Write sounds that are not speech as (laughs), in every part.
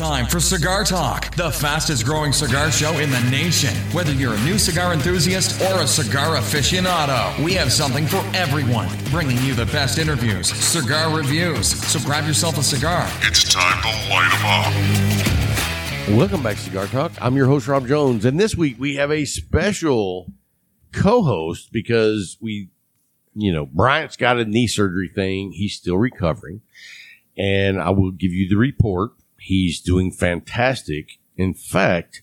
time for Cigar Talk, the fastest growing cigar show in the nation. Whether you're a new cigar enthusiast or a cigar aficionado, we have something for everyone, bringing you the best interviews, cigar reviews. So grab yourself a cigar. It's time to light 'em up. Welcome back to Cigar Talk. I'm your host, Rob Jones. And this week we have a special co host because we, you know, Bryant's got a knee surgery thing. He's still recovering. And I will give you the report. He's doing fantastic. In fact,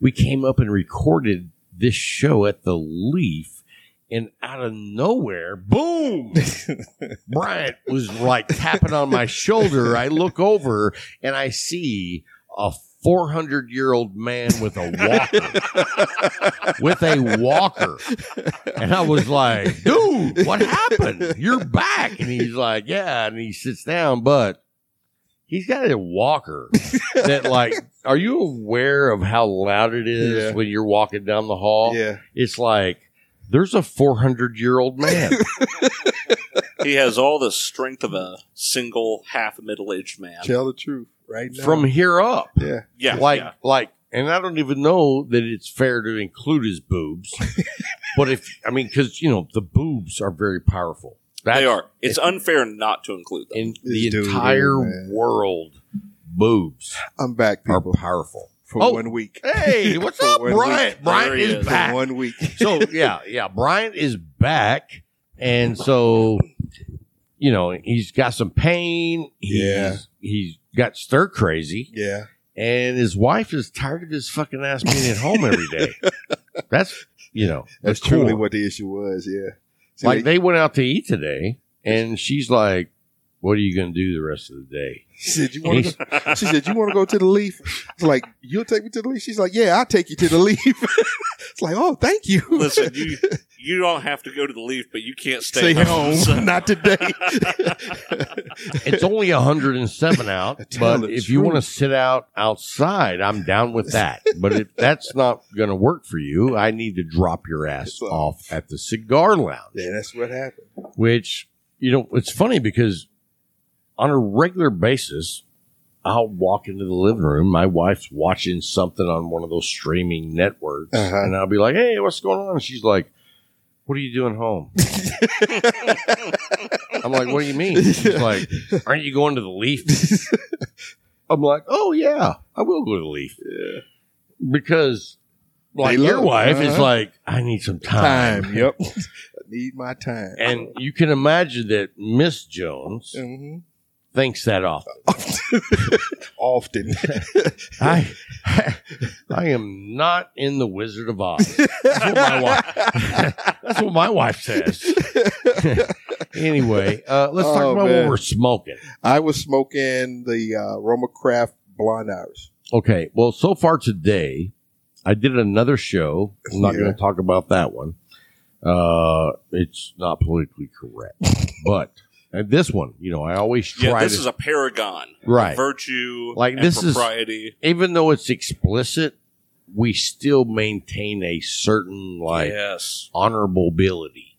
we came up and recorded this show at the Leaf. And out of nowhere, boom! (laughs) Bryant was like tapping on my shoulder. I look over and I see a 400 year old man with a walker. with a walker. And I was like, dude, what happened? You're back. And he's like, yeah. And he sits down, but he's got a walker that, like, (laughs) are you aware of how loud it is Yeah. when you're walking down the hall? Yeah. It's like, there's a 400 year old man. (laughs) He has all the strength of a single half middle aged man. Tell the truth right now. from here up. yeah. Yeah, like yeah. like and I don't even know that it's fair to include his boobs. (laughs) but if I mean cuz you know the boobs are very powerful. That's they are. It's unfair not to include them. in the dude entire is, man. world boobs I'm back, are people, powerful. for Oh. one week. Hey, (laughs) what's For up, one Bryant? week. Bryant There he is is. For back. one week. (laughs) so yeah, yeah, Bryant is back, and so you know he's got some pain. He's, Yeah. he's got stir crazy. yeah. and his wife is tired of his fucking ass being at home every day. (laughs) That's you know That's truly core. what the issue was. Yeah. Like they went out to eat today, and she's like, "What are you going to do the rest of the day?" she said, "You want to?" go She said, "You want to go to the Leaf?" I was like, "You'll take me to the Leaf." She's like, "Yeah, I'll take you to the Leaf." (laughs) it's like, "Oh, thank you." Listen, you you don't have to go to the leaf, but you can't stay, Stay home, So- not today. (laughs) It's only 107 out, (laughs) but the if you want to sit out outside, I'm down with that. But if that's not going to work for you, I need to drop your ass So- off at the cigar lounge. yeah, that's what happened. which you know it's funny because on a regular basis i'll walk into the living room my wife's watching something on one of those streaming networks Uh-huh. and i'll be like hey what's going on and she's like what are you doing home (laughs) i'm like what do you mean she's like aren't you going to the leaf i'm like oh yeah i will go to the leaf because like your wife is uh-huh. like i need some time, Time. Yep. (laughs) I need my time. and you can imagine that miss jones hmm thinks that often. (laughs) often. (laughs) I, (laughs) I am not in the Wizard of Oz. That's what my wife. That's what my wife says. anyway, uh, let's talk Oh, about man. what we're smoking. I was smoking the uh, Roma Craft Blonde Irish. Okay. Well, so far today, I did another show. I'm not Yeah. going to talk about that one. Uh, it's not politically correct, but uh, this one, you know, I always try yeah, this to, is a paragon. Right. virtue, Like, and this is- propriety. even though it's explicit, we still maintain a certain like yes. honorable ability.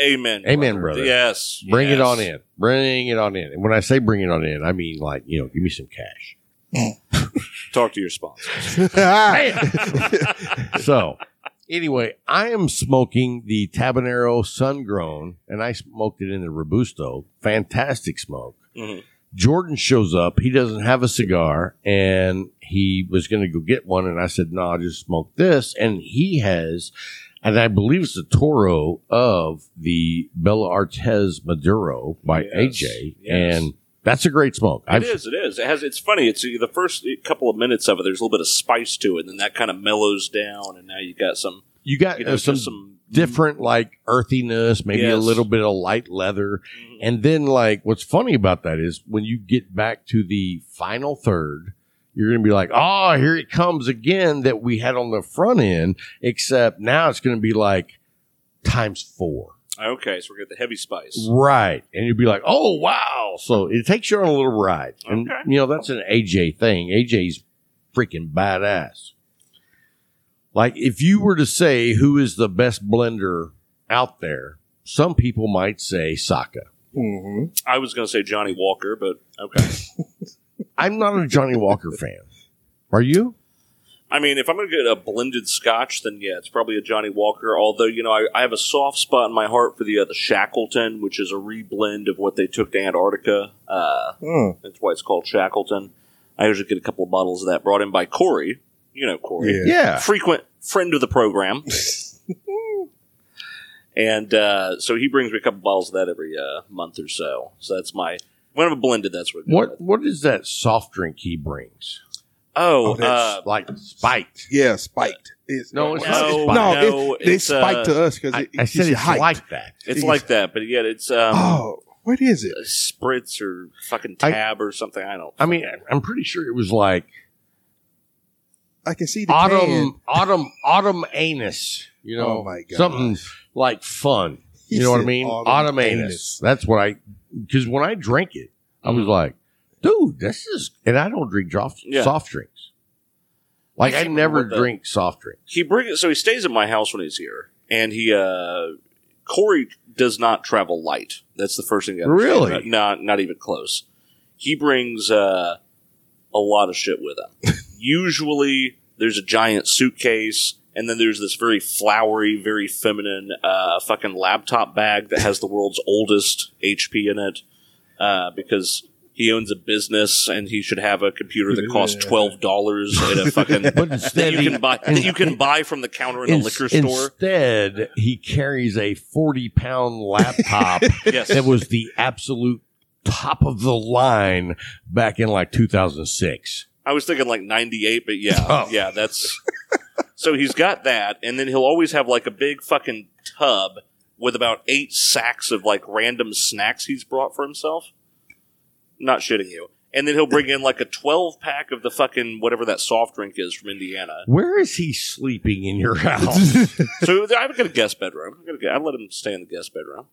Amen. Amen, brother. Yes. Bring it on in. Bring it on in. And when I say bring it on in, I mean like, you know, give me some cash. Talk to your sponsor. (laughs) (laughs) so, anyway, I am smoking the Tabanero Sun Grown, and I smoked it in the Robusto. Fantastic smoke. Mhm. Jordan shows up. He doesn't have a cigar, and he was going to go get one. And I said, "No, I'll just smoke this." And he has, and I believe it's the Toro of the Bellas Artes Maduro by Yes, AJ, yes. and that's a great smoke. It is. It is. It has. It's funny. It's the first couple of minutes of it. There's a little bit of spice to it, and then that kind of mellows down, and now you got some. You got You know, uh, some, some different like earthiness, maybe a little bit of light leather. Mhm. And then like what's funny about that is when you get back to the final third, you're going to be like, "Oh, here it comes again that we had on the front end, except now it's going to be like times 4." Okay, so we're getting the heavy spice. Right. And you'd be like, "Oh, wow." So it takes you on a little ride. And Okay. you know, that's an AJ thing. AJ's freaking badass. Like if you were to say who is the best blender out there, some people might say Saka. hmm I was going to say Johnnie Walker, but okay. (laughs) I'm not a Johnnie Walker fan. Are you? I mean, if I'm going to get a blended Scotch, then yeah, it's probably a Johnnie Walker. Although you know, I, I have a soft spot in my heart for the uh, the Shackleton, which is a reblend of what they took to Antarctica. Uh, Hmm. That's why it's called Shackleton. I usually get a couple of bottles of that brought in by Corey. You know Corey, Yeah. Yeah. frequent friend of the program. (laughs) and uh, so he brings me a couple bottles of that every uh, month or so. So that's my when I'm blended. That's what. What with. What is that soft drink he brings? Oh, Oh, that's- uh, Like spiked. Yeah, spiked. It's, No, it's No, not spiked. no, no, it, they it's, spiked uh, to us because I, it, I said it's it's hyped. like that. it's like that, but yet it's um, Oh, what is it? a spritz or fucking I- tab or something. I don't. I mean, I'm pretty sure it was like I can see the autumn, can. autumn, autumn anus. You know, Oh my God. something like fun. He you know what I mean? autumn Autumn, anus. anus. That's what I. Because when I drank it, I was like, dude, this is. And I don't drink soft, Yeah. soft drinks. Like I I never what the- drink soft drinks. he brings so he stays at my house when he's here, and he uh Corey does not travel light. That's the first thing. I Really? about- Not not even close. He brings uh, a lot of shit with him. (laughs) Usually, there's a giant suitcase, and then there's this very flowery, very feminine uh, fucking laptop bag that has the world's oldest HP in it, uh, because. He owns a business, and he should have a computer that costs twelve dollars at a fucking (laughs) But that instead, you he- can buy that you can buy from the counter in a ins- liquor store. Instead, he carries a 40 pound laptop (laughs) Yes. that was the absolute top of the line back in like 2006. I was thinking like 98, but yeah, Oh. yeah, that's so he's got that, and then he'll always have like a big fucking tub with about eight sacks of like random snacks he's brought for himself. Not shitting you. And then he'll bring in like a 12 pack of the fucking whatever that soft drink is from Indiana. Where is he sleeping in your house? (laughs) So I've got a guest bedroom. I'm gonna, I let him stay in the guest bedroom.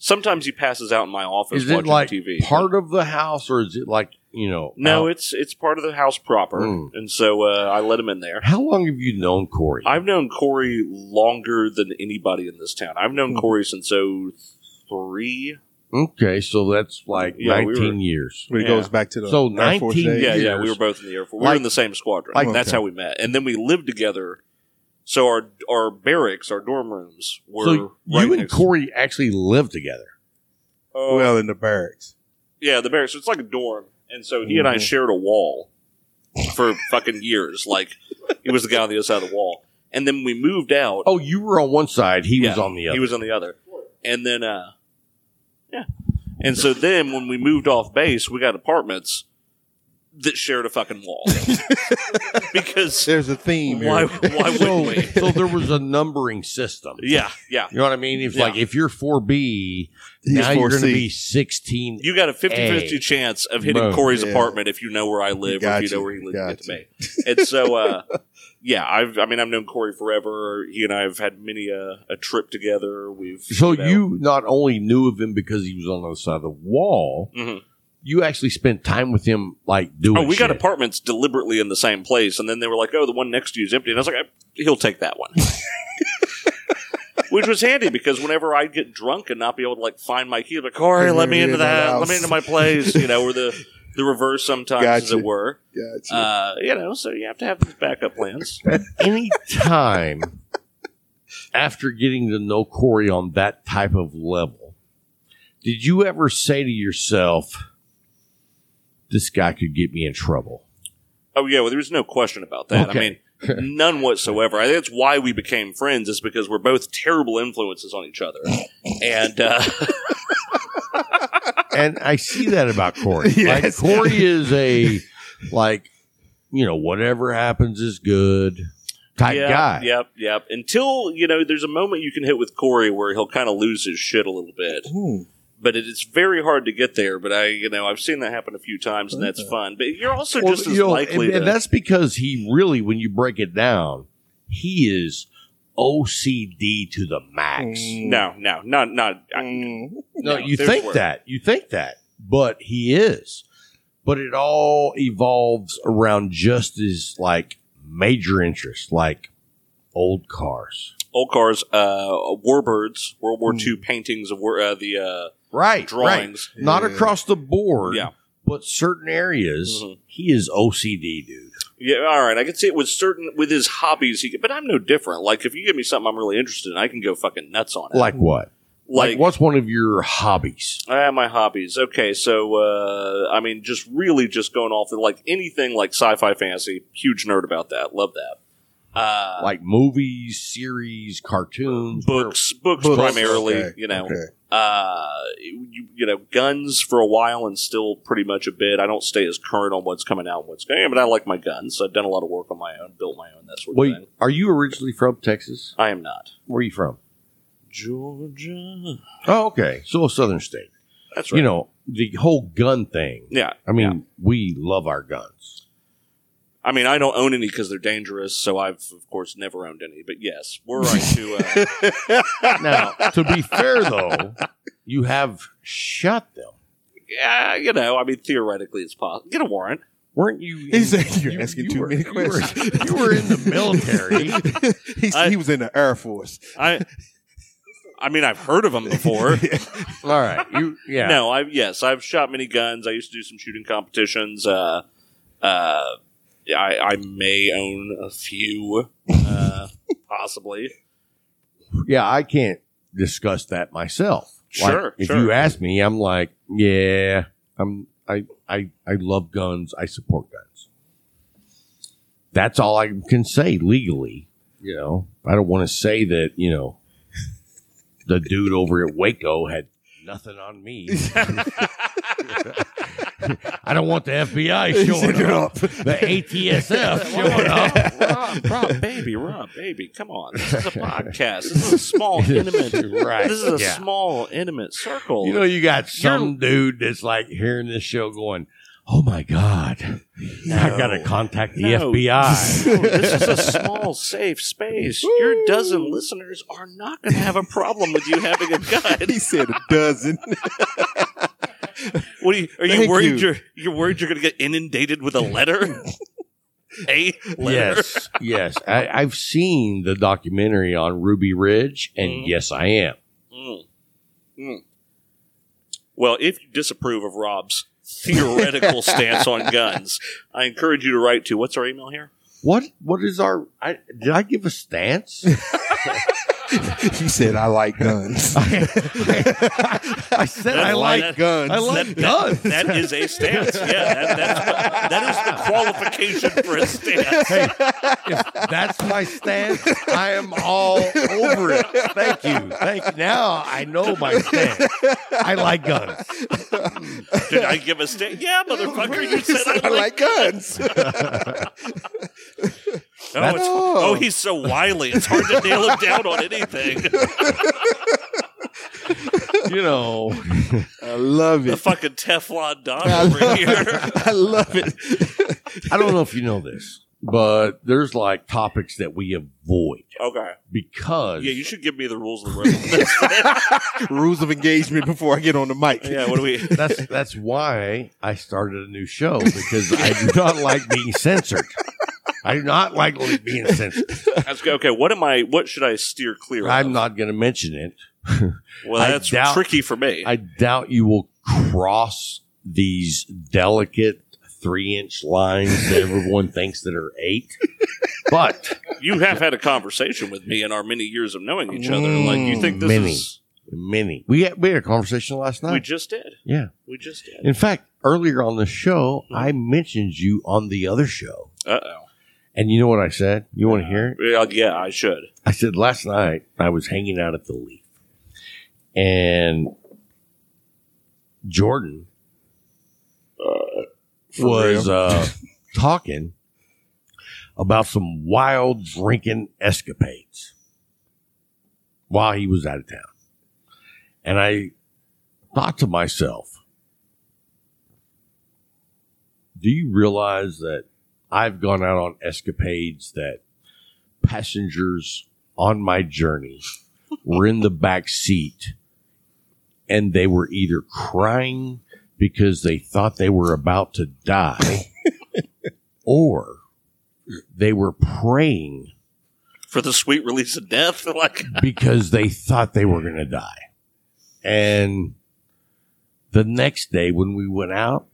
Sometimes he passes out in my office is it watching like TV. part of the house or is it like, you know? No, out- it's it's part of the house proper, Mm. and so uh, I let him in there. How long have you known Corey? I've known Corey longer than anybody in this town. I've known Mhm. Corey since oh three. Okay, so that's like Yeah, we 19 were- years. But it Yeah. goes back to the So Air Force 19 days. Yeah, yeah, we were both in the Air Force. We Like- were in the same squadron. like- That's Okay. how we met, and then we lived together. So our our barracks, our dorm rooms were So right you and next- Corey actually live together. Oh, Well, in the barracks. yeah, the barracks. It's like a dorm, and so he and I Mhm. shared a wall for fucking years. Like he was the guy on the other side of the wall, and then we moved out. Oh, you were on one side, he was Yeah, on the other. He was on the other. And then, uh, yeah. And so then when we moved off base, we got apartments that shared a fucking wall. (laughs) because, There's a theme. why, here. why so, wouldn't we? so there was a numbering system. Yeah, yeah. You know what I mean? It's Yeah. like if you're 4B, He's now you're going to 4C. be 16. You got a 50 50 chance of hitting Boom. Corey's Yeah. apartment if you know where I live or if Gotcha. you know where he lives to get to me. And so, uh, (laughs) yeah, I've, I mean, I've known Corey forever. He and I have had many a, a trip together. We've, So know- you not only knew of him because he was on the other side of the wall, Mhm. you actually spent time with him, like doing. Oh, we got apartments deliberately in the same place, and then they were like, "Oh, the one next to you is empty," and I was like, "I- "He'll take that one," (laughs) which was handy because whenever I'd get drunk and not be able to like find my key, like, "Corey, let me into that that, let me into my place," you know, or the (laughs) the reverse sometimes, as it were. Gotcha. Uh, you know, so you have to have these backup plans. (laughs) Any time after getting to know Corey on that type of level, did you ever say to yourself, "This guy could get me in trouble"? Oh yeah, well, there's no question about that. Okay. I mean, none whatsoever. I think that's why we became friends, is because we're both terrible influences on each other, and. Uh, (laughs) and I see that about Corey. (laughs) Yes. Like Corey is a like, you know, whatever happens is good type yep, guy. Yep, yep. Until you know, there's a moment you can hit with Corey where he'll kind of lose his shit a little bit, Hmm. but it, it's very hard to get there. But I, you know, I've seen that happen a few times, and that's fun. But you're also Well, just as know, likely and, and that's because he really, when you break it down, he is OCD to the max. Mm. no, no, not not. I- Mm. No, No, you there's think work. that. You think that. But he is. But it all evolves around just his like major interest, like old cars. old cars, uh, warbirds, World War. II paintings of war, uh, the uh, Right. drawings. Right. Not Yeah. across the board. Yeah. but certain areas, Mhm. he is OCD, dude. Yeah, all right. I can see it with certain with his hobbies. He, but I'm no different. Like if you give me something I'm really interested in, I can go fucking nuts on it. Like what? Like, like, what's one of your hobbies? Ah, my hobbies. Okay, so uh, I mean, just really just going off the like anything like sci-fi fantasy. Huge nerd about that. Love that. Uh, Like movies, series, cartoons, books, books, Books, primarily. okay, You know, okay. Uh, you, you know, guns for a while and still pretty much a bit. I don't stay as current on what's coming out and what's going, on, but I like my guns. I've done a lot of work on my own, built my own, that sort of Wait, thing. are you originally from Texas? I am not Where are you from? Georgia. Oh, okay. So a southern state. That's right. You know, the whole gun thing. yeah. I mean, we love our guns. I mean, I don't own any because they're dangerous, so I've of course never owned any. But yes, we're right to. Uh, (laughs) Now, to be fair though, you have shot them. yeah, you know, I mean, theoretically, it's possible. Get a warrant. Weren't you? He said, "You're you- asking you too were- many you were- questions." (laughs) You were in the military. (laughs) he, I- he was in the Air Force. I. I mean, I've heard of them before. All right. You yeah. No, I yes, I've shot many guns. I used to do some shooting competitions. Uh, uh, I, I may own a few, uh, (laughs) possibly. Yeah, I can't discuss that myself. Like, Sure, if sure. you ask me, I'm like, yeah, I'm I I I love guns. I support guns. That's all I can say legally. You know, I don't want to say that, you know, the dude over at Waco had nothing on me. (laughs) (laughs) I don't want the FBI showing up, the ATSF (laughs) showing up. Rob, Rob, (laughs) baby, Rob, baby, come on. This is a podcast. This is a small, intimate. (laughs) Right. This is a Yeah. small, intimate circle. You know, you got some dude that's like hearing this show going, "Oh my god, I gotta contact the No. FBI." No, this is a small, safe space. Your dozen listeners are not going to have a problem with you having a gun. He said a dozen. What are you? Are you Thank worried? you. You're you're worried you're going to get inundated with a letter? a letter. yes, yes. I, I've seen the documentary on Ruby Ridge, and Mhm. yes, I am. Mm. Mm. Well, if you disapprove of Rob's theoretical (laughs) stance on guns, I encourage you to write to what's our email here? What? What is our? I, did I give a stance? (laughs) (laughs) he said, "I like guns." (laughs) I said I That's like. that- guns. I like that, guns. That, that is a stance. Yeah, that, that's that is the qualification for a stance. Hey, if that's my stance, I am all over it. Thank you. Thank you. Now I know my stance. I like guns. Did I give a stance? Yeah, motherfucker, you said I, (laughs) I like. like guns. Oh, it's, oh, he's so wily. It's hard to nail him down on anything. (laughs) You know, I love it. The fucking Teflon Don I over love, here. I love it. I don't know if you know this, but there's like topics that we avoid Okay. because Yeah, you should give me the rules of the room. (laughs) (laughs) Rules of engagement before I get on the mic. yeah, what do we? that's that's why I started a new show because I do not like being censored. I do not like being sensitive. Okay, what am I? What should I steer clear of? I'm not going to mention it. Well, (laughs) I that's doubt- tricky for me. I doubt you will cross these delicate three inch lines that everyone (laughs) thinks that are eight. But you have had a conversation with me in our many years of knowing each other. Like you think this Many. is? many. We had, we had a conversation last night. We just did. yeah. We just did. In fact, earlier on the show, Hmm. I mentioned you on the other show. Uh oh. And you know what I said? You want to hear it? Yeah, yeah, I should. I said last night I was hanging out at the Leaf, and Jordan uh, was uh, (laughs) talking about some wild drinking escapades while he was out of town, and I thought to myself, "Do you realize that I've gone out on escapades that passengers on my journey were in the back seat and they were either crying because they thought they were about to die (laughs) or they were praying For the sweet release of death, (laughs) like because they thought they were going to die. And the next day when we went out,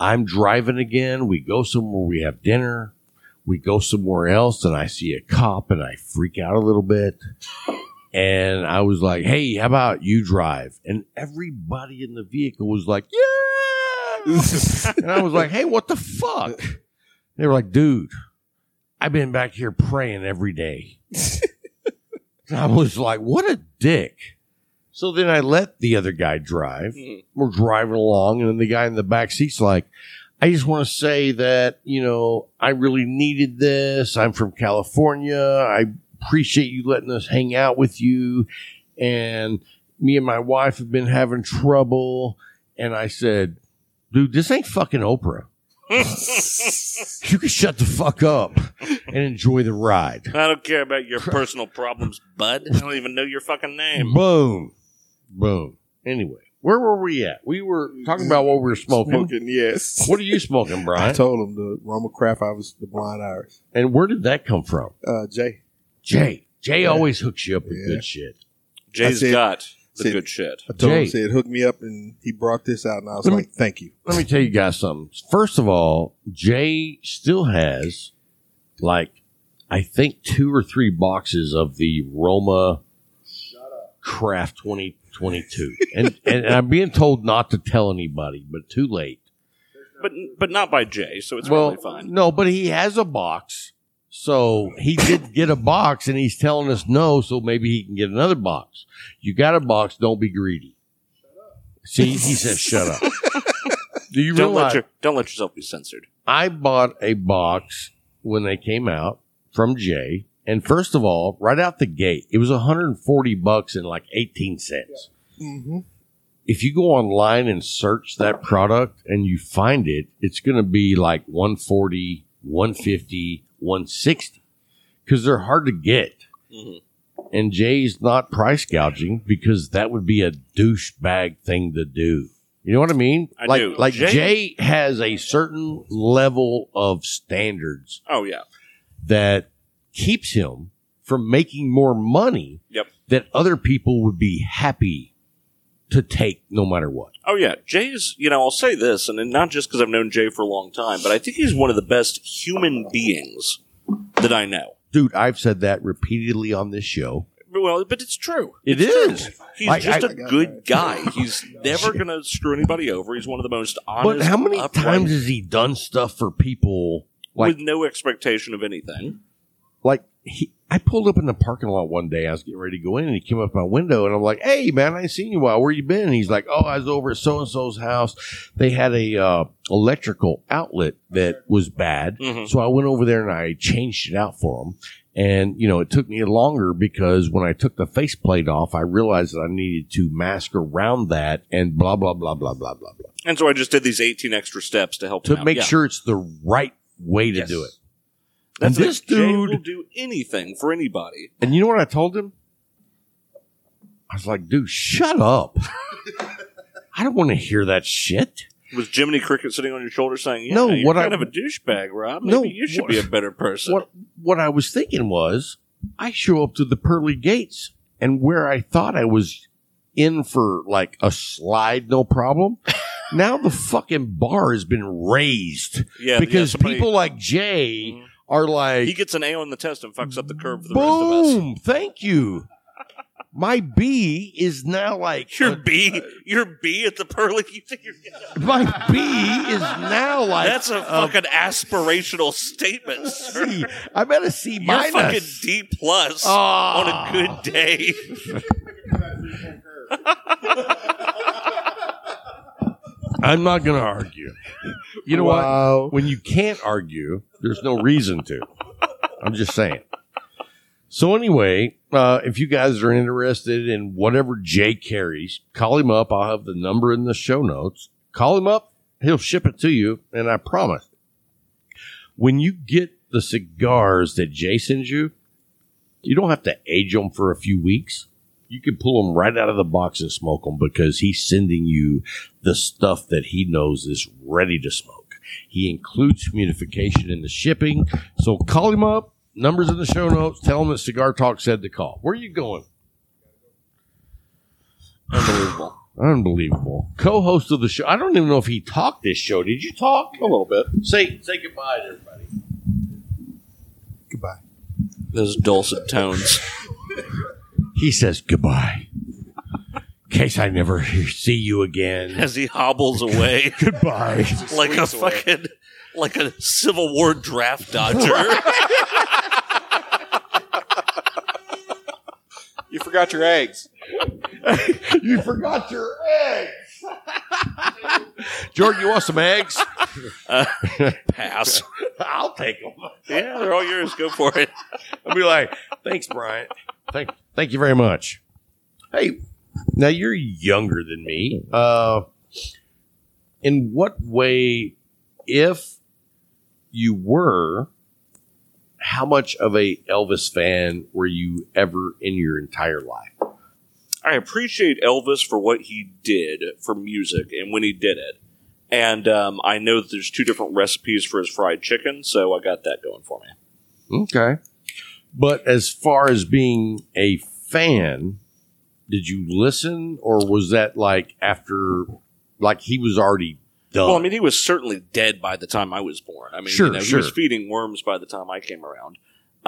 I'm driving again. We go somewhere, we have dinner. We go somewhere else, and I see a cop, and I freak out a little bit. And I was like, "Hey, how about you drive?" And everybody in the vehicle was like, "Yeah!" and I was like, "Hey, what the fuck?" They were like, "Dude, I've been back here praying every day." (laughs) I was like, "What a dick." So then I let the other guy drive. Mhm. We're driving along, and then the guy in the back seat's like, I just want to say that, you know, I really needed this. I'm from California. I appreciate you letting us hang out with you. And me and my wife have been having trouble. And I said, dude, this ain't fucking Oprah. (laughs) You can shut the fuck up and enjoy the ride. I don't care about your (laughs) personal problems, bud. I don't even know your fucking name. Boom. Boom. Anyway, where were we at? We were talking about what we were smoking. Smoking, yes. What are you smoking, (laughs) Brian? I told him the Roma Craft I was the blind iris. And where did that come from? Uh, Jay. Jay. Jay Yeah. always hooks you up with Yeah. good shit. Jay's said- got the said- good shit. I told Jay. him, said, hook me up, and he brought this out, and I was Let me- like, thank you. Let me tell you guys something. First of all, Jay still has like I think two or three boxes of the Roma Craft 2022. and, and I'm being told not to tell anybody, but too late. But but not by Jay, so it's well, really fine. no, but he has a box. So he did get a box and he's telling us no, so maybe he can get another box. You got a box, don't be greedy. See, he says shut up. (laughs) Do you Don't realize let your don't let yourself be censored. I bought a box when they came out from Jay. And first of all, right out the gate, it was 140 bucks and like 18 cents. Mm-hmm. If you go online and search that product and you find it, it's going to be like 140, 150, 160 because they're hard to get. Mhm. And Jay's not price gouging because that would be a douchebag thing to do. You know what I mean? I like, do. like Jay- Jay has a certain level of standards Oh yeah. that keeps him from making more money Yep. that other people would be happy to take no matter what. Oh yeah, Jay's. You know, I'll say this, and not just because I've known Jay for a long time, but I think he's one of the best human beings that I know. Dude, I've said that repeatedly on this show. Well, but it's true. It It's is. true. He's Like, just I- a good guy. He's never going to screw anybody over. He's one of the most honest. But how many upright, times has he done stuff for people like with no expectation of anything? He, I pulled up in the parking lot one day. I was getting ready to go in, and he came up my window, and I'm like, "Hey, man, I ain't seen you a while. Where you been?" And he's like, "Oh, I was over at so and so's house. They had a uh, electrical outlet that was bad, Mhm. so I went over there and I changed it out for him." And you know, it took me longer because when I took the faceplate off, I realized that I needed to mask around that and blah blah blah blah blah blah blah And so I just did these 18 extra steps to help him to make Yeah. sure it's the right way to Yes. do it. That's and this dude- will do anything for anybody. And you know what I told him? I was like, dude, shut up. (laughs) I don't want to hear that shit. Was Jiminy Cricket sitting on your shoulder saying, "Yeah, No, you're what I- kind of a douchebag, Rob. Maybe No, you should what- be a better person." What what I was thinking was I show up to the pearly gates and where I thought I was in for like a slide, no problem. (laughs) now the fucking bar has been raised Yeah, yeah, because somebody- people like Jay Mhm. Are like he gets an A on the test and fucks up the curve for the rest of us. boom, thank you. My B is now like Your B, your B at the pearly. You think you're my B is now like that's a fucking aspirational statement, sir. C. I'm at a C You're minus. fucking D plus Ah. on a good day. (laughs) (laughs) I'm not going to argue. You know Wow. what? When you can't argue, there's no reason to. I'm just saying. So anyway, uh, if you guys are interested in whatever Jay carries, call him up. I'll have the number in the show notes. Call him up. He'll ship it to you, and I promise. When you get the cigars that Jay sends you, you don't have to age them for a few weeks. You can pull them right out of the box and smoke them because he's sending you the stuff that he knows is ready to smoke. He includes humidification in the shipping. So call him up. Numbers in the show notes. Tell him that Cigar Talk said to call. Where are you going? Unbelievable. Unbelievable. Co-host of the show. I don't even know if he talked this show. Did you talk? A little bit. Say say goodbye to everybody. Goodbye. Those dulcet tones. (laughs) He says goodbye. In case I never see you again. As he hobbles away (laughs) goodbye. (laughs) like a fucking like a Civil War draft dodger. (laughs) You forgot your eggs. you forgot your eggs. (laughs) Jordan, you want some eggs? (laughs) Pass. I'll take them. Yeah, they're all yours. Go for it. (laughs) I'll be like, thanks, Brian. Thank, thank you very much. Hey, now you're younger than me. Uh, in what way, if you were, how much of a Elvis fan were you ever in your entire life? I appreciate Elvis for what he did for music and when he did it. And um, I know that there's two different recipes for his fried chicken, so I got that going for me. Okay. But as far as being a fan, did you listen or was that like after like he was already done? Well, I mean, he was certainly dead by the time I was born. I mean, Sure, you know, sure. he was feeding worms by the time I came around.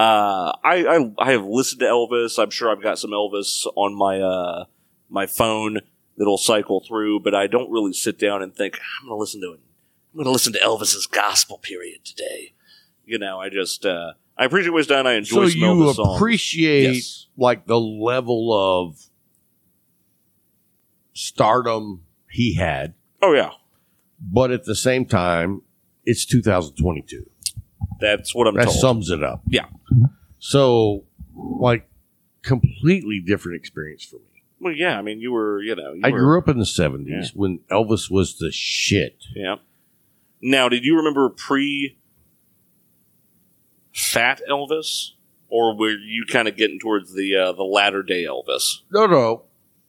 Uh, I, I I have listened to Elvis. I'm sure I've got some Elvis on my uh, my phone that'll cycle through, but I don't really sit down and think I'm going to listen to it. I'm going to listen to Elvis's gospel period today. You know, I just uh, I appreciate what's done. I enjoy so some you Elvis songs. appreciate Yes. like the level of stardom he had, Oh yeah, but at the same time, it's 2022. That's what I'm That told. sums it up. Yeah. So, like, completely different experience for me. well, yeah. I mean, you were, you know, you I were, grew up in the 70s Yeah. when Elvis was the shit. Yeah. Now, did you remember pre Fat Elvis, or were you kind of getting towards the uh, the latter day Elvis? No, no.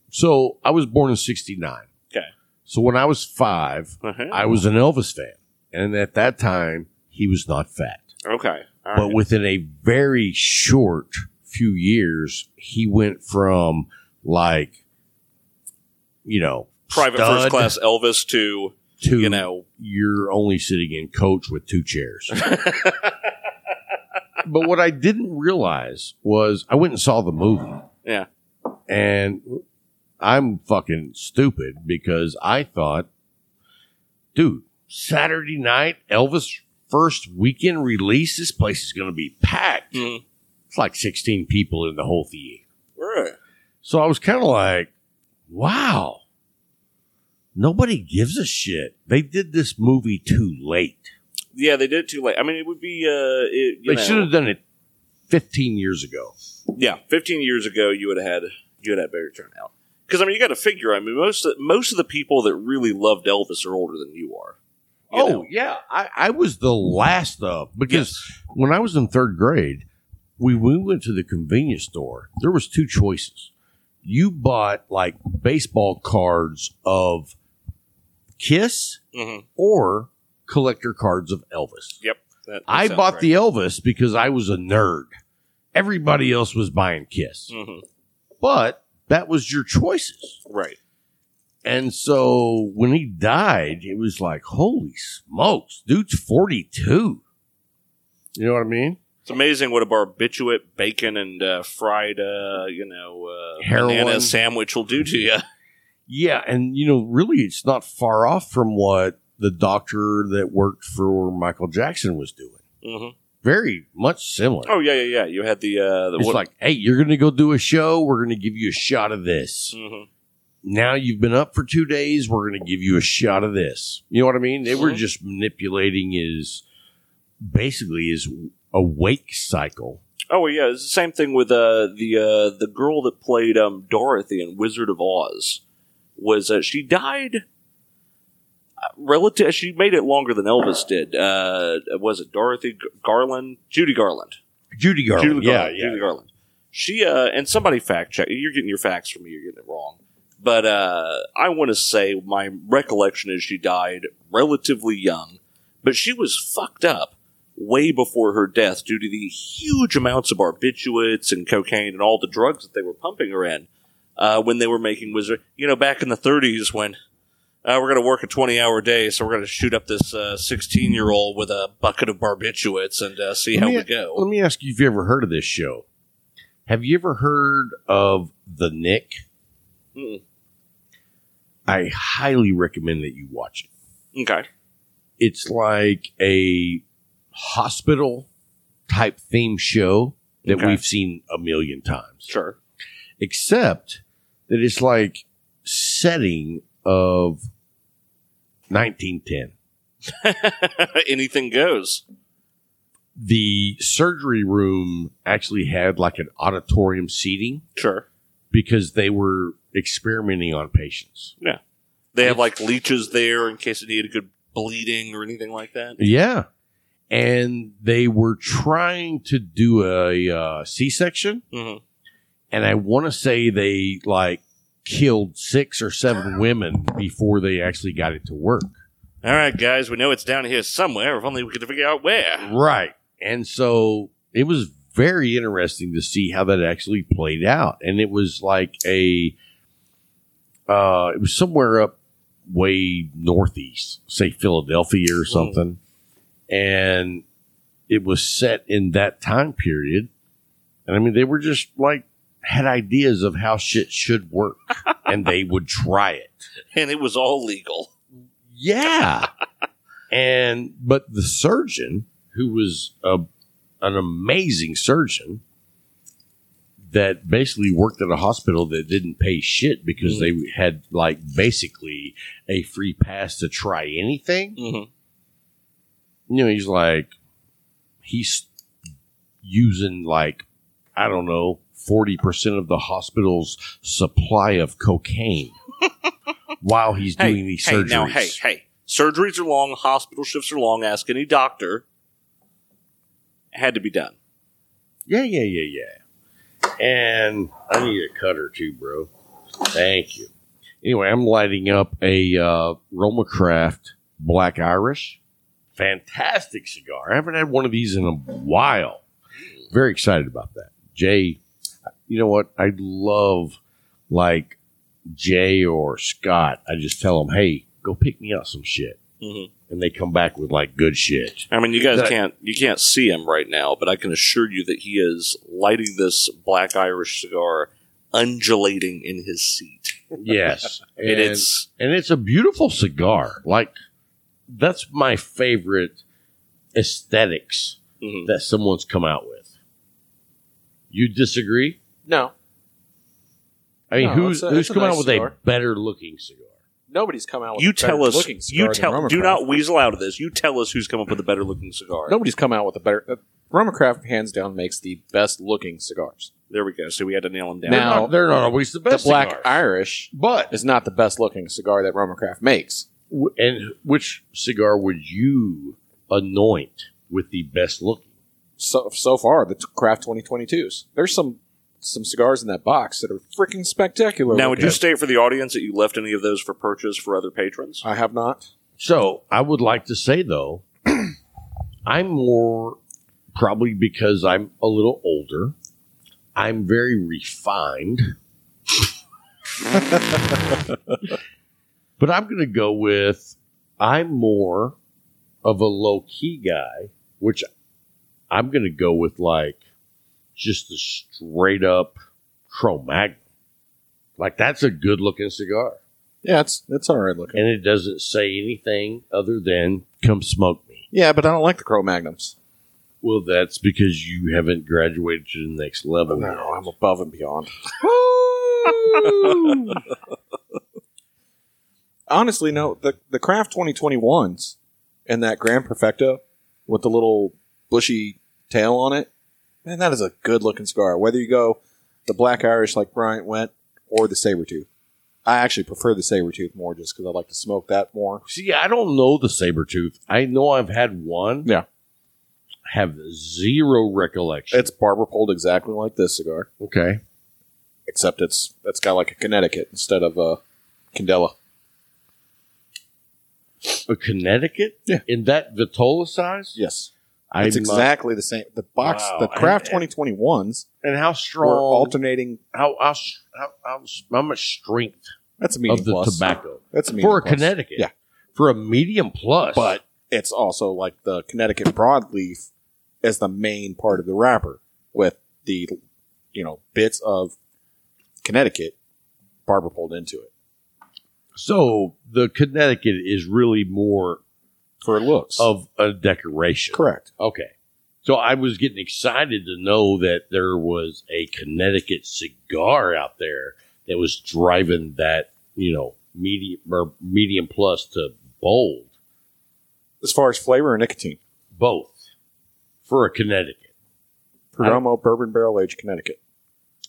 So I was born in 69. Okay. So when I was 5 Uh-huh. I was an Elvis fan. And at that time, he was not fat. Okay. All But right. within a very short few years, he went from like, you know, private first class Elvis to to you know you're only sitting in coach with two chairs. (laughs) but what I didn't realize was I went and saw the movie. Yeah. And I'm fucking stupid because I thought, dude, Saturday night, Elvis first weekend release, this place is going to be packed. Mhm. It's like 16 people in the whole theater. Right. So I was kind of like, wow, nobody gives a shit. They did this movie too late. Yeah, they did it too late. I mean, it would be uh, it, They know, should have done it 15 years ago. yeah, 15 years ago, you would have had you would have had better turnout. Because I mean, you got to figure. I mean, most of, most of the people that really loved Elvis are older than you are. Oh, know? yeah. I, I was the last of because when I was in third grade, we, we went to the convenience store. There was two choices. You bought like baseball cards of Kiss Mhm. or collector cards of Elvis. Yep. That- that I bought right. the Elvis because I was a nerd. Everybody else was buying Kiss. Mhm. But that was your choices. right. And so when he died, it was like, holy smokes, dude's 42. You know what I mean? It's amazing what a barbiturate, bacon, and uh, fried, uh, you know, uh, Heroin. banana sandwich will do to you. Yeah. And, you know, really, it's not far off from what the doctor that worked for Michael Jackson was doing. hmm Very much similar. Oh yeah, yeah, yeah. You had the uh, the it's what- like, hey, you're going to go do a show. We're going to give you a shot of this. Mhm. Now you've been up for two days. We're going to give you a shot of this. You know what I mean? They were just manipulating his, basically his awake cycle. Oh yeah. It's the same thing with uh, the uh, the girl that played um, Dorothy in Wizard of Oz. Was uh, she died? uh, Relative, she made it longer than Elvis did. Uh, was it Dorothy Garland? Judy Garland. Judy Garland. Judy yeah, Garland. yeah. Judy Garland. She uh, and somebody fact check. You're getting your facts from me. You're getting it wrong. But uh, I want to say my recollection is she died relatively young, but she was fucked up way before her death due to the huge amounts of barbiturates and cocaine and all the drugs that they were pumping her in. uh, when they were making Wizard. You know, back in the 30s when uh, we're going to work a 20 hour day, so we're going to shoot up this 16 year old with a bucket of barbiturates and uh, see Let how me- we go. Let me ask you if you ever heard of this show. Have you ever heard of The Knick? Mm-mm. I highly recommend that you watch it. Okay. It's like a hospital type theme show that Okay. we've seen a million times. Sure. Except that it's like setting of 1910. (laughs) Anything goes. The surgery room actually had like an auditorium seating Sure. Because they were experimenting on patients. Yeah. They have like leeches there in case it needed a good bleeding or anything like that. Yeah. And they were trying to do a uh, C-section, hmm and I want to say they like killed six or seven women before they actually got it to work. All right, guys, we know it's down here somewhere. If only we could figure out where. Right. And so it was very interesting to see how that actually played out. And it was like a, uh, it was somewhere up way northeast, say Philadelphia or something. And it was set in that time period. And I mean, they were just like, had ideas of how shit should work (laughs) and they would try it. And it was all legal. Yeah. (laughs) and but the surgeon, who was a, an amazing surgeon, that basically worked at a hospital that didn't pay shit because they had like basically a free pass to try anything. hmm You know, he's like he's using like I don't know forty percent of the hospital's supply of cocaine (laughs) while he's Hey, doing these hey, surgeries. now, hey, hey. Surgeries are long, hospital shifts are long. Ask any doctor. Had to be done. Yeah, yeah, yeah, yeah. And I need a cutter too, bro. Thank you. Anyway, I'm lighting up a uh, Roma Craft Black Irish. Fantastic cigar. I haven't had one of these in a while. Very excited about that. Jay, you know what? I love like Jay or Scott. I just tell them, hey, go pick me up some shit. Hmm And they come back with like good shit. I mean, you guys That- can't you can't see him right now, but I can assure you that he is lighting this black Irish cigar, undulating in his seat. Yes. (laughs) And and it's and it's a beautiful cigar. Like that's my favorite aesthetics mhm. that someone's come out with. You disagree? No, I mean, No, who's a- who's it's come nice out with cigar. a better looking cigar? Nobody's come out with you a better tell us. looking cigar You than tell. Roma Do Craft. not weasel out of this. You tell us who's come up with a better looking cigar. Nobody's come out with a better. Uh, Roma Craft hands down makes the best looking cigars. There we go. So we had to nail him down. Now- they're, not, they're not always the best. The best. Black cigars. Irish but is not the best looking cigar that Roma Craft makes. w- and which cigar would you anoint with the best looking? So so far, the Craft 2022s. There's some some cigars in that box that are freaking spectacular. now, would you state for the audience that you left any of those for purchase for other patrons? I have not. So I would like to say though, (clears throat) I'm more probably because I'm a little older. I'm very refined. (laughs) but I'm going to go with I'm more of a low key guy, which I'm going to go with like just a straight up Cro Magnon. Like that's a good looking cigar Yeah, it's it's all right looking. and it doesn't say anything other than "come smoke me." Yeah, but I don't like the Cro Magnums. Well, that's because you haven't graduated to the next level. No, yet. I'm above and beyond. (laughs) Honestly, no. The the Craft 2021s and that Grand Perfecto with the little bushy tail on it, man, that is a good looking cigar. Whether you go the Black Irish like Bryant went or the Sabretooth. I actually prefer the Sabretooth more just because I like to smoke that more. See, I don't know the saber tooth. I know I've had one. Yeah. Have zero recollection. It's barber pulled exactly like this cigar, okay. except it's it's got like a Connecticut instead of a Candela. A Connecticut? Yeah. In that Vitola size? Yes. I it's exactly the same. The box, Wow. the Craft And- 2021s and how were strong alternating. how, how how how how much strength That's a medium of the plus. tobacco That's a medium for a plus. Connecticut. Yeah, for a medium plus. but it's also like the Connecticut broadleaf is the main part of the wrapper with the you know bits of Connecticut barber pulled into it so the Connecticut is really more for looks. of a decoration. correct. Okay. So I was getting excited to know that there was a Connecticut cigar out there that was driving that, you know, medium or medium plus to bold, As far as flavor and nicotine, both for a Connecticut. Perdomo Bourbon Barrel Aged Connecticut.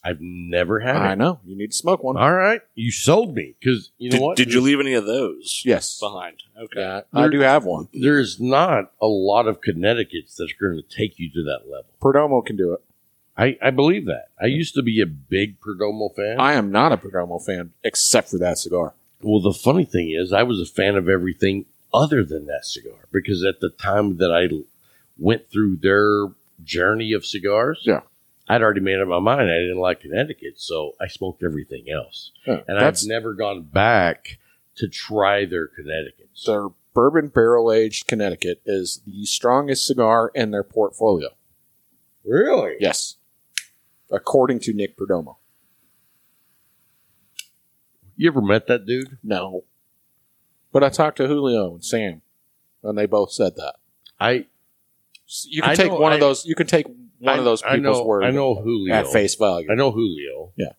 I've never had I it. know you need to smoke one. All right, you sold me because you know Did, what? did you leave any of those Yes, behind? Okay. yeah, I do have one. There's not a lot of Connecticut's that's going to take you to that level. Perdomo can do it. I, I believe that. I used to be a big Perdomo fan. I am not a Perdomo fan except for that cigar. Well, the funny thing is, I was a fan of everything other than that cigar because at the time that I l- went through their journey of cigars, Yeah. I'd already made up my mind I didn't like Connecticut, so I smoked everything else, and I've never gone back to try their Connecticut. their bourbon barrel aged Connecticut is the strongest cigar in their portfolio. Really? Yes, according to Nick Perdomo. You ever met that dude? No, but I talked to Julio and Sam, and they both said that. I you can I take one I- of those. You can take one I- of those I people's know, word I know Julio at face value. I know Julio. Yeah.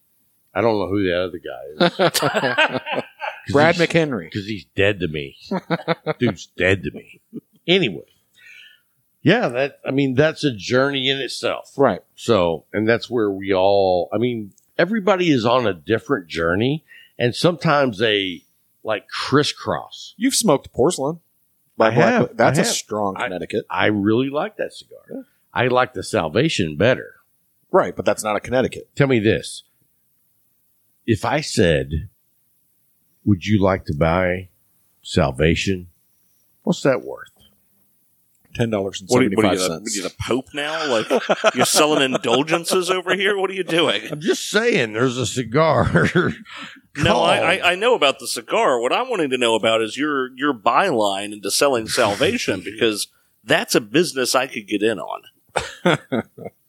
I don't know who the other guy is. (laughs) (laughs) Brad McHenry. because he's dead to me. (laughs) Dude's dead to me. Anyway, yeah, that I mean that's a journey in itself. Right. So, and that's where we all. I mean, everybody is on a different journey, and sometimes they like crisscross. You've smoked porcelain. by I Black- have, That's I a have. strong I- Connecticut. I really like that cigar. I like the Salvation better. right, but that's not a Connecticut. Tell me this: if I said, "Would you like to buy Salvation?" What's that worth? Ten dollars and What are, you're the, cents. what are you, the Pope now? Like you're selling indulgences over here? What are you doing? I'm just saying, there's a cigar. (laughs) No, I, I, I know about the cigar. What I'm wanting to know about is your your byline into selling salvation because that's a business I could get in on. (laughs)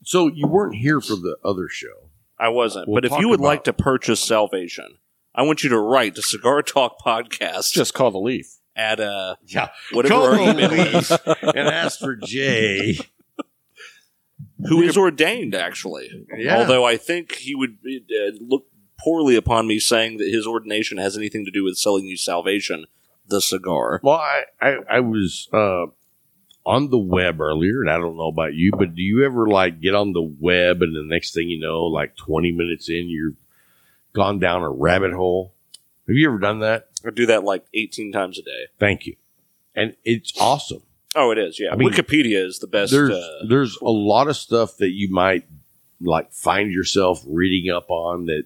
So you weren't here for the other show. I wasn't, We'll but if you would about- like to purchase salvation, I want you to write to Cigar Talk Podcast Just call the leaf. at uh Yeah, whatever Call our the email leaf is, and ask for Jay. who is ordained actually. Yeah. Although I think he would uh, look poorly upon me saying that his ordination has anything to do with selling you salvation, the cigar. Well, I I, I was uh, on the web earlier, and I don't know about you, but do you ever like get on the web, and the next thing you know, like 20 minutes in, you're gone down a rabbit hole? Have you ever done that? I do that like 18 times a day. Thank you. And it's awesome. Oh, it is. Yeah, I mean, Wikipedia is the best. there's uh, there's a lot of stuff that you might like find yourself reading up on that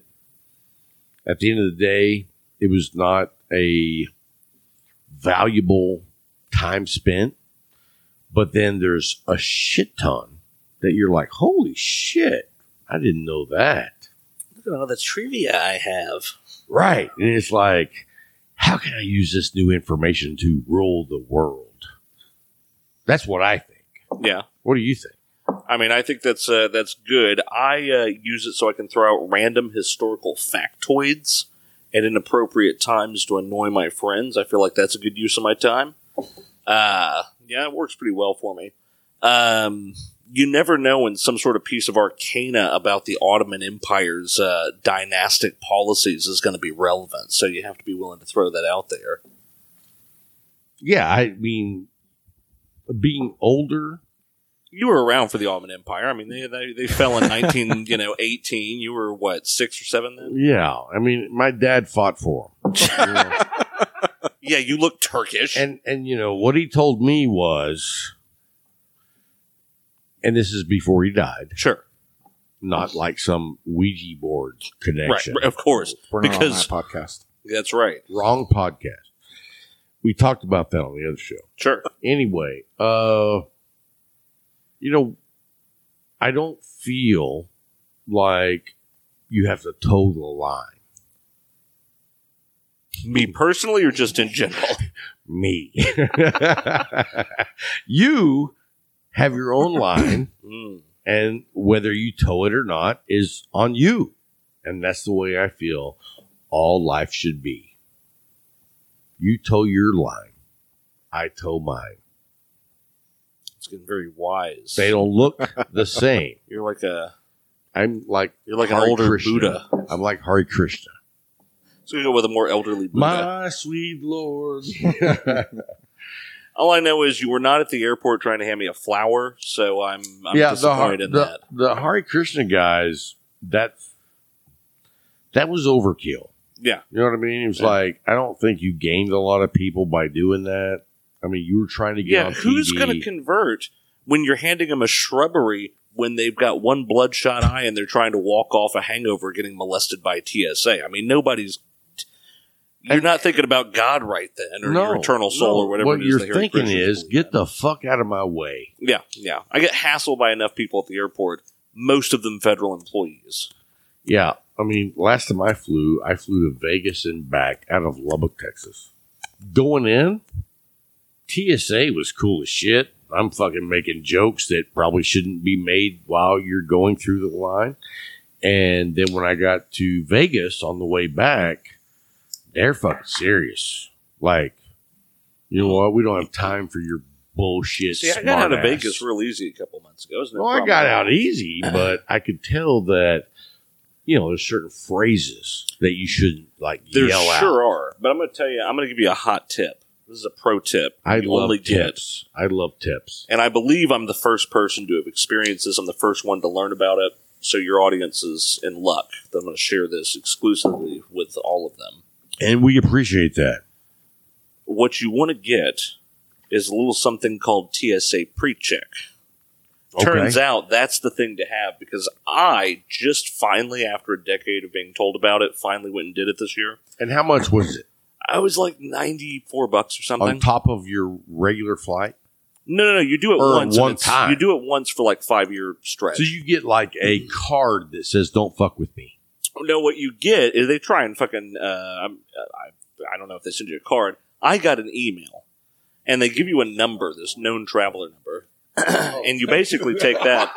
at the end of the day it was not a valuable time spent but then there's a shit ton that you're like holy shit i didn't know that Look at all the trivia I have. right and it's like how can i use this new information to rule the world that's what i think Yeah. what do you think I mean, I think that's uh, that's good. I uh, use it so I can throw out random historical factoids at inappropriate times to annoy my friends. I feel like that's a good use of my time. Uh, yeah, it works pretty well for me. Um, you never know when some sort of piece of arcana about the Ottoman Empire's uh, dynastic policies is going to be relevant, so you have to be willing to throw that out there. yeah i mean being older You were around for the Ottoman Empire. I mean, they they, they fell in (laughs) nineteen, you know, eighteen. You were what six or seven then? Yeah, I mean, my dad fought for him, (laughs) You know, Yeah, you look Turkish. and and you know what he told me was, and this is before he died, sure, not like some Ouija board right, connection. of course, We're not because on that podcast. that's right. Wrong podcast. We talked about that on the other show. Sure, Anyway, uh, you know, I don't feel like you have to toe the line. Me personally, or just in general? (laughs) Me. (laughs) you have your own line, (clears throat) Mm. and whether you toe it or not is on you. And that's the way I feel all life should be. You toe your line, I toe mine. It's getting very wise. They don't look the (laughs) same. You're like a I'm like you're like an Hare older Krishna. Buddha. I'm like Hari Krishna. So we go with a more elderly Buddha. My sweet Lord. (laughs) All I know is you were not at the airport trying to hand me a flower, so I'm, I'm yeah, the, disappointed in the, that. the Hari Krishna guys, that that was overkill. Yeah. You know what I mean? It was Yeah. like I don't think you gained a lot of people by doing that. I mean, you were trying to get Yeah, on who's going to convert when you're handing them a shrubbery when they've got one bloodshot eye and they're trying to walk off a hangover getting molested by TSA? I mean, nobody's. You're not thinking about God right then, or your eternal soul, no. or whatever. What it is you're thinking is, get the fuck out of my way. Yeah, yeah. I get hassled by enough people at the airport. Most of them federal employees. Yeah, I mean, last time I flew, I flew to Vegas and back out of Lubbock, Texas. Going in, TSA was cool as shit. I'm fucking making jokes that probably shouldn't be made while you're going through the line. And then when I got to Vegas on the way back, they're fucking serious. Like, you know what? We don't have time for your bullshit. See, I got out of. Vegas real easy a couple months ago. Isn't it was Well, I got out easy, (laughs) but I could tell that you know there's certain phrases that you shouldn't like There yell out. sure are, but I'm going to tell you. I'm going to give you a hot tip. This is a pro tip. I You love get- tips. I love tips. and I believe I'm the first person to have experienced this. I'm the first one to learn about it. So your audience is in luck. that I'm going to share this exclusively with all of them. And we appreciate that. What you want to get is a little something called TSA pre-check. Turns out that's the thing to have because I just finally, after a decade of being told about it, finally went and did it this year. And how much was it I was like 94 bucks or something. on top of your regular flight? No, no, no. You do it Or once. one time. You do it once for like five year stretch. So you get like a card that says "Don't fuck with me." No, what you get is they try and fucking. Uh, I'm- I, I don't know if they send you a card. I got an email, and they give you a number, this known traveler number, and you basically take that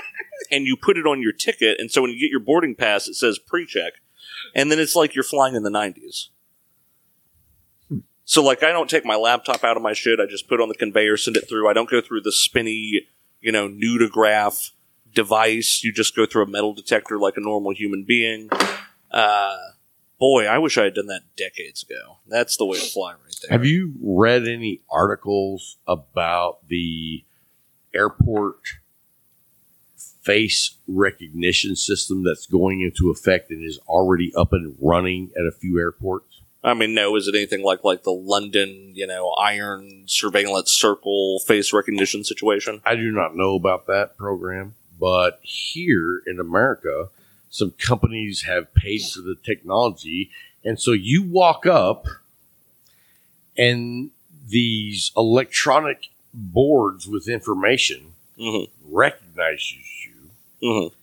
(laughs) and you put it on your ticket. And so when you get your boarding pass, it says pre-check, and then it's like you're flying in the '90s. So like I don't take my laptop out of my shit. I just put it on the conveyor, send it through. I don't go through the spinny, you know, nudograph device. You just go through a metal detector like a normal human being. Uh, boy, I wish I had done that decades ago. That's the way to fly right there. Have you read any articles about the airport face recognition system that's going into effect and is already up and running at a few airports? I mean, no, is it anything like like the London, you know, iron surveillance circle face recognition situation? I do not know about that program, but here in America, some companies have paid for the technology. And so you walk up and these electronic boards with information hmm recognizes you. hmm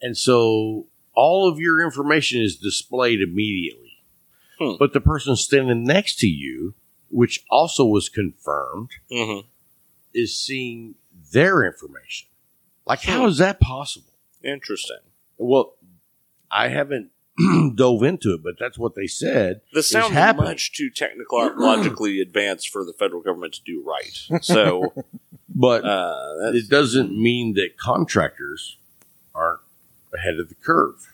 And so all of your information is displayed immediately. Hmm. But the person standing next to you, which also was confirmed, hmm is seeing their information. Like, how Hmm. that possible? Interesting. Well, I haven't (clears throat) dove into it, but that's what they said. This is sounds much too technologically (clears throat) advanced for the federal government to do right. So (laughs) But uh, it doesn't mean that contractors aren't ahead of the curve.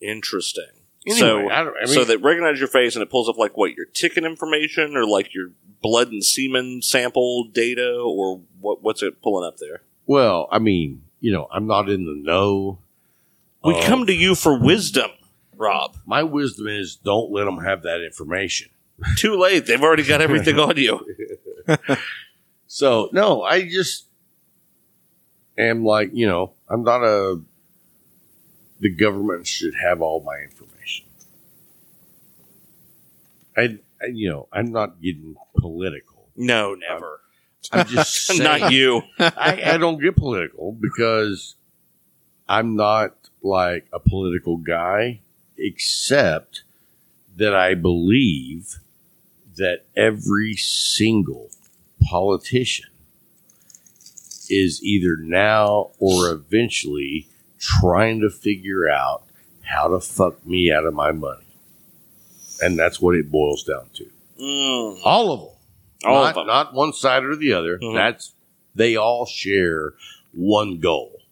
interesting. Anyway, so, I don't- I so mean- that recognize your face and it pulls up like what your ticket information or like your blood and semen sample data or what? What's it pulling up there? Well, I mean, you know, I'm not in the know. We of- come to you for wisdom, Rob. My wisdom is don't let them have that information. (laughs) Too late. They've already got everything on you. (laughs) So no, I just am like, you know, I'm not a. The government should have all my information. I, I you know, I'm not getting political. No, never. I'm just (laughs) saying. Not you. I, I don't get political because I'm not like a political guy, except that I believe that every single politician is either now or eventually trying to figure out how to fuck me out of my money. And that's what it boils down to. Mm, All of them. All not, of them. not one side or the other. Mhm. That's they all share one goal.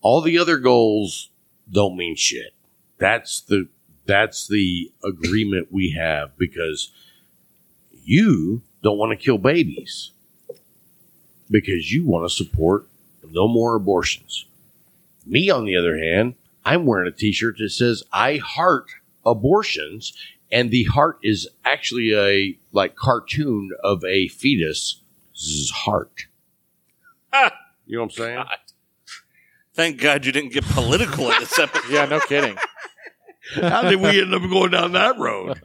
All the other goals don't mean shit. That's the that's the agreement we have because you don't want to kill babies because you want to support no more abortions. Me, on the other hand, I'm wearing a T-shirt that says "I heart abortions," and the heart is actually a like cartoon of a fetus's heart. Ah. You know what I'm saying? Thank God you didn't get political in this (laughs) episode. Yeah, no kidding. (laughs) How did we end up going down that road?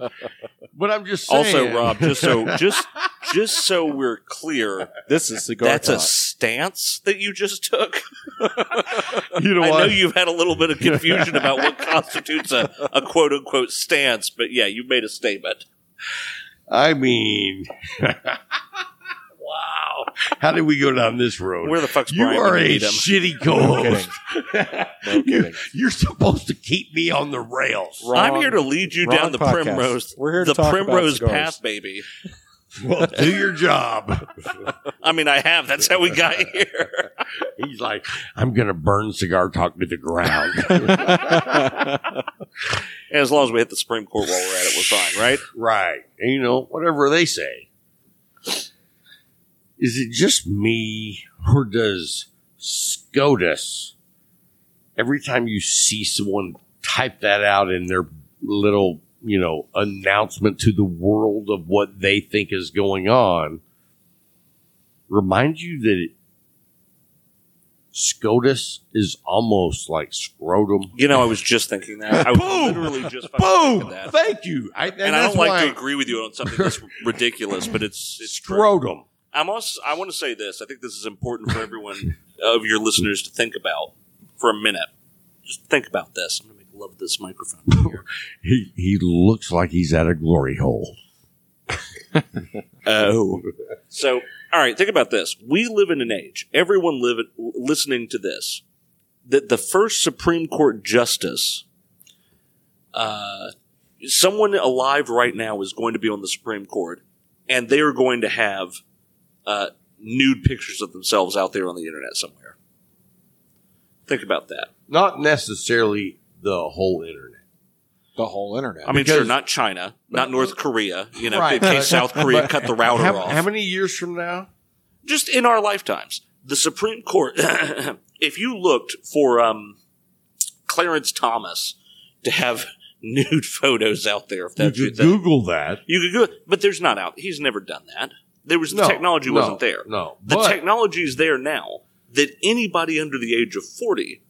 But I'm just saying. Also, Rob, just so (laughs) just just so we're clear, This is cigar. that's a stance that you just took. you know I know you've had a little bit of confusion about what (laughs) constitutes a, a quote unquote stance, but yeah, you made a statement. I mean, (laughs) wow. How did we go down this road? Where the fuck's you Brian are when you a need him? shitty No co-host. kidding. No kidding. You're supposed to keep me on the rails. Wrong- I'm here to lead you wrong down the podcast. primrose. We're here to the talk about primrose cigars. path, baby. Well, do your job. (laughs) I mean, I have. That's how we got here. (laughs) He's like, I'm going to burn cigar talk to the ground. (laughs) As long as we hit the Supreme Court while we're at it, we're fine, right? right. And you know, whatever they say. Is it just me or does SCOTUS, every time you see someone type that out in their little, you know, announcement to the world of what they think is going on, remind you that it, SCOTUS is almost like scrotum? You know, I was just thinking that. I was Boom! literally just fucking Boom! thinking that. Thank you. I, and, And, I don't like to agree with you on something that's ridiculous, but it's it's true. I'm also, I want to say this. I think this is important for everyone of your listeners to think about for a minute. Just think about this. I'm going to make love this microphone here. (laughs) He he looks like he's at a glory hole. Oh. So, all right, think about this. We live in an age, everyone live, listening to this, that the first Supreme Court justice, uh, someone alive right now is going to be on the Supreme Court, and they are going to have uh, nude pictures of themselves out there on the internet somewhere. Think about that. Not necessarily the whole internet. the whole internet. I mean, Because- sure, not China, not North Korea, you know, Right. in case South Korea (laughs) cut the router how, off. how many years from now? just in our lifetimes. The Supreme Court, (coughs) if you looked for um, Clarence Thomas to have (laughs) nude photos out there, if You that's your could thing, Google that. you could go, but there's not out. He's never done that. There was the No, technology no, wasn't there. No, The but technology is there now that anybody under the age of forty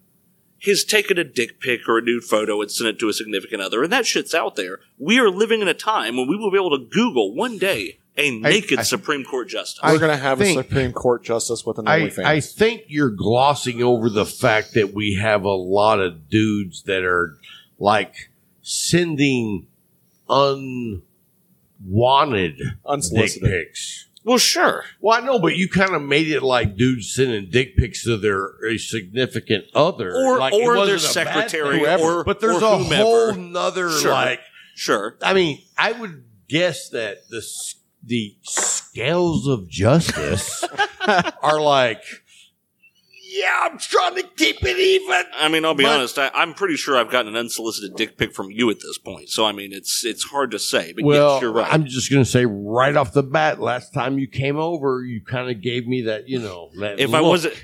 has taken a dick pic or a nude photo and sent it to a significant other, and that shit's out there. We are living in a time when we will be able to Google one day a naked I- Supreme Court justice. We're going to have think- a Supreme Court justice with an I, OnlyFans. I think you're glossing over the fact that we have a lot of dudes that are like sending unwanted dick Unsolicited. pics. well, sure. Well, I know, but you kind of made it like dudes sending dick pics to their a significant other, or like, it or their wasn't a bad secretary, thing. or But there's or a whomever. whole nother Sure. like. Sure, I mean, I would guess that the s- the scales of justice (laughs) are like, yeah, I'm trying to keep it even. I mean, I'll be But- honest. I, I'm pretty sure I've gotten an unsolicited dick pic from you at this point. So I mean, it's it's hard to say. But Well, yes, you're right. I'm just going to say right off the bat, last time you came over, you kind of gave me that, you know, that if I wasn't,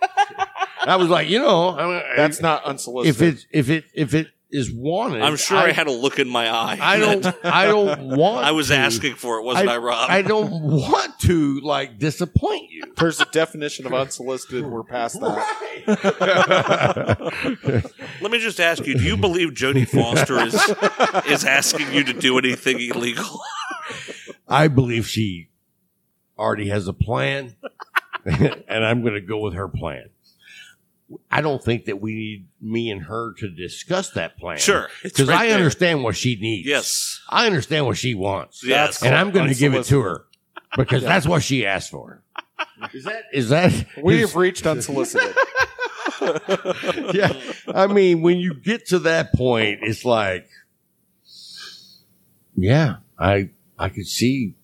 (laughs) I was like, you know, I mean, That's not unsolicited. if it if it if it is wanted. I'm sure I, had a look in my eye. I don't. I don't (laughs) want. I was to. asking for it, wasn't I, Rob? I don't want to like disappoint you. There's a definition of unsolicited. We're past that. (laughs) Let me just ask you: Do you believe Jodie Foster is is asking you to do anything illegal? (laughs) I believe she already has a plan, and I'm going to go with her plan. I don't think that we need me and her to discuss that plan. Sure. Because right I there. understand what she needs. Yes. I understand what she wants. Yes. And I'm going to give it to her because that's what she asked for. Is that, is that, We is- have reached unsolicited. (laughs) yeah. I mean, when you get to that point, it's like, yeah, I, I could see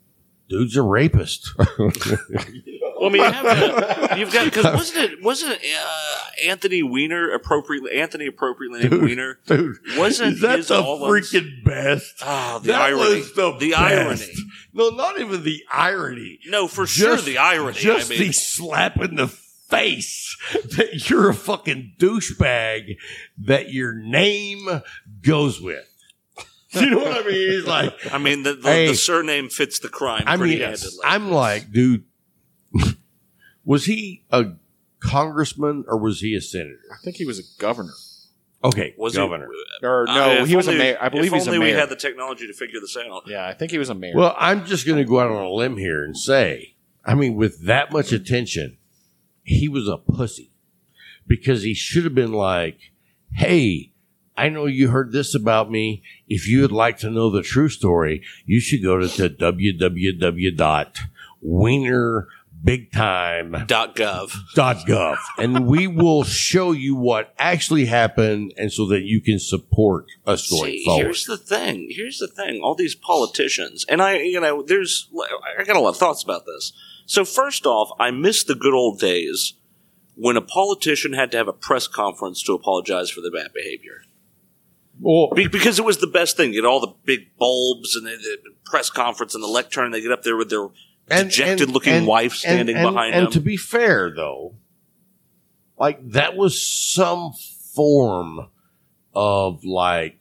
dude's a rapist. (laughs) Well, I mean, you have to, (laughs) you've got because wasn't it wasn't uh, Anthony Weiner appropriately Anthony appropriately named Dude. Weiner? Dude, Wasn't that his the freaking best? Ah, the that irony. was the, The irony. No, not even the irony. No, for sure the irony. Just I mean, the slap in the face that you're a fucking douchebag that your name goes with. (laughs) You know what I mean? He's like, I mean, the, the, Hey. the surname fits the crime I pretty mean, handedly. I'm like, dude, was he a congressman or was he a senator? I think he was a governor. Okay, was governor. He, Or Uh, no, if he was a mayor. I believe he's a only mayor. we had the technology to figure this out. yeah, I think he was a mayor. Well, I'm just going to go out on a limb here and say, I mean, with that much attention, he was a pussy because he should have been like, hey, I know you heard this about me. If you would like to know the true story, you should go to, to www.wienerbigtime.gov Dot gov. and we will show you what actually happened and so that you can support us going See, forward. here's the thing. Here's the thing. All these politicians, and I, you know, there's, I got a lot of thoughts about this. So first off, I miss the good old days when a politician had to have a press conference to apologize for their bad behavior. well, Be- because it was the best thing. You get all the big bulbs and the, the press conference and the lectern. They get up there with their dejected-looking wife standing and- behind and them. to be fair, though, like that was some form of like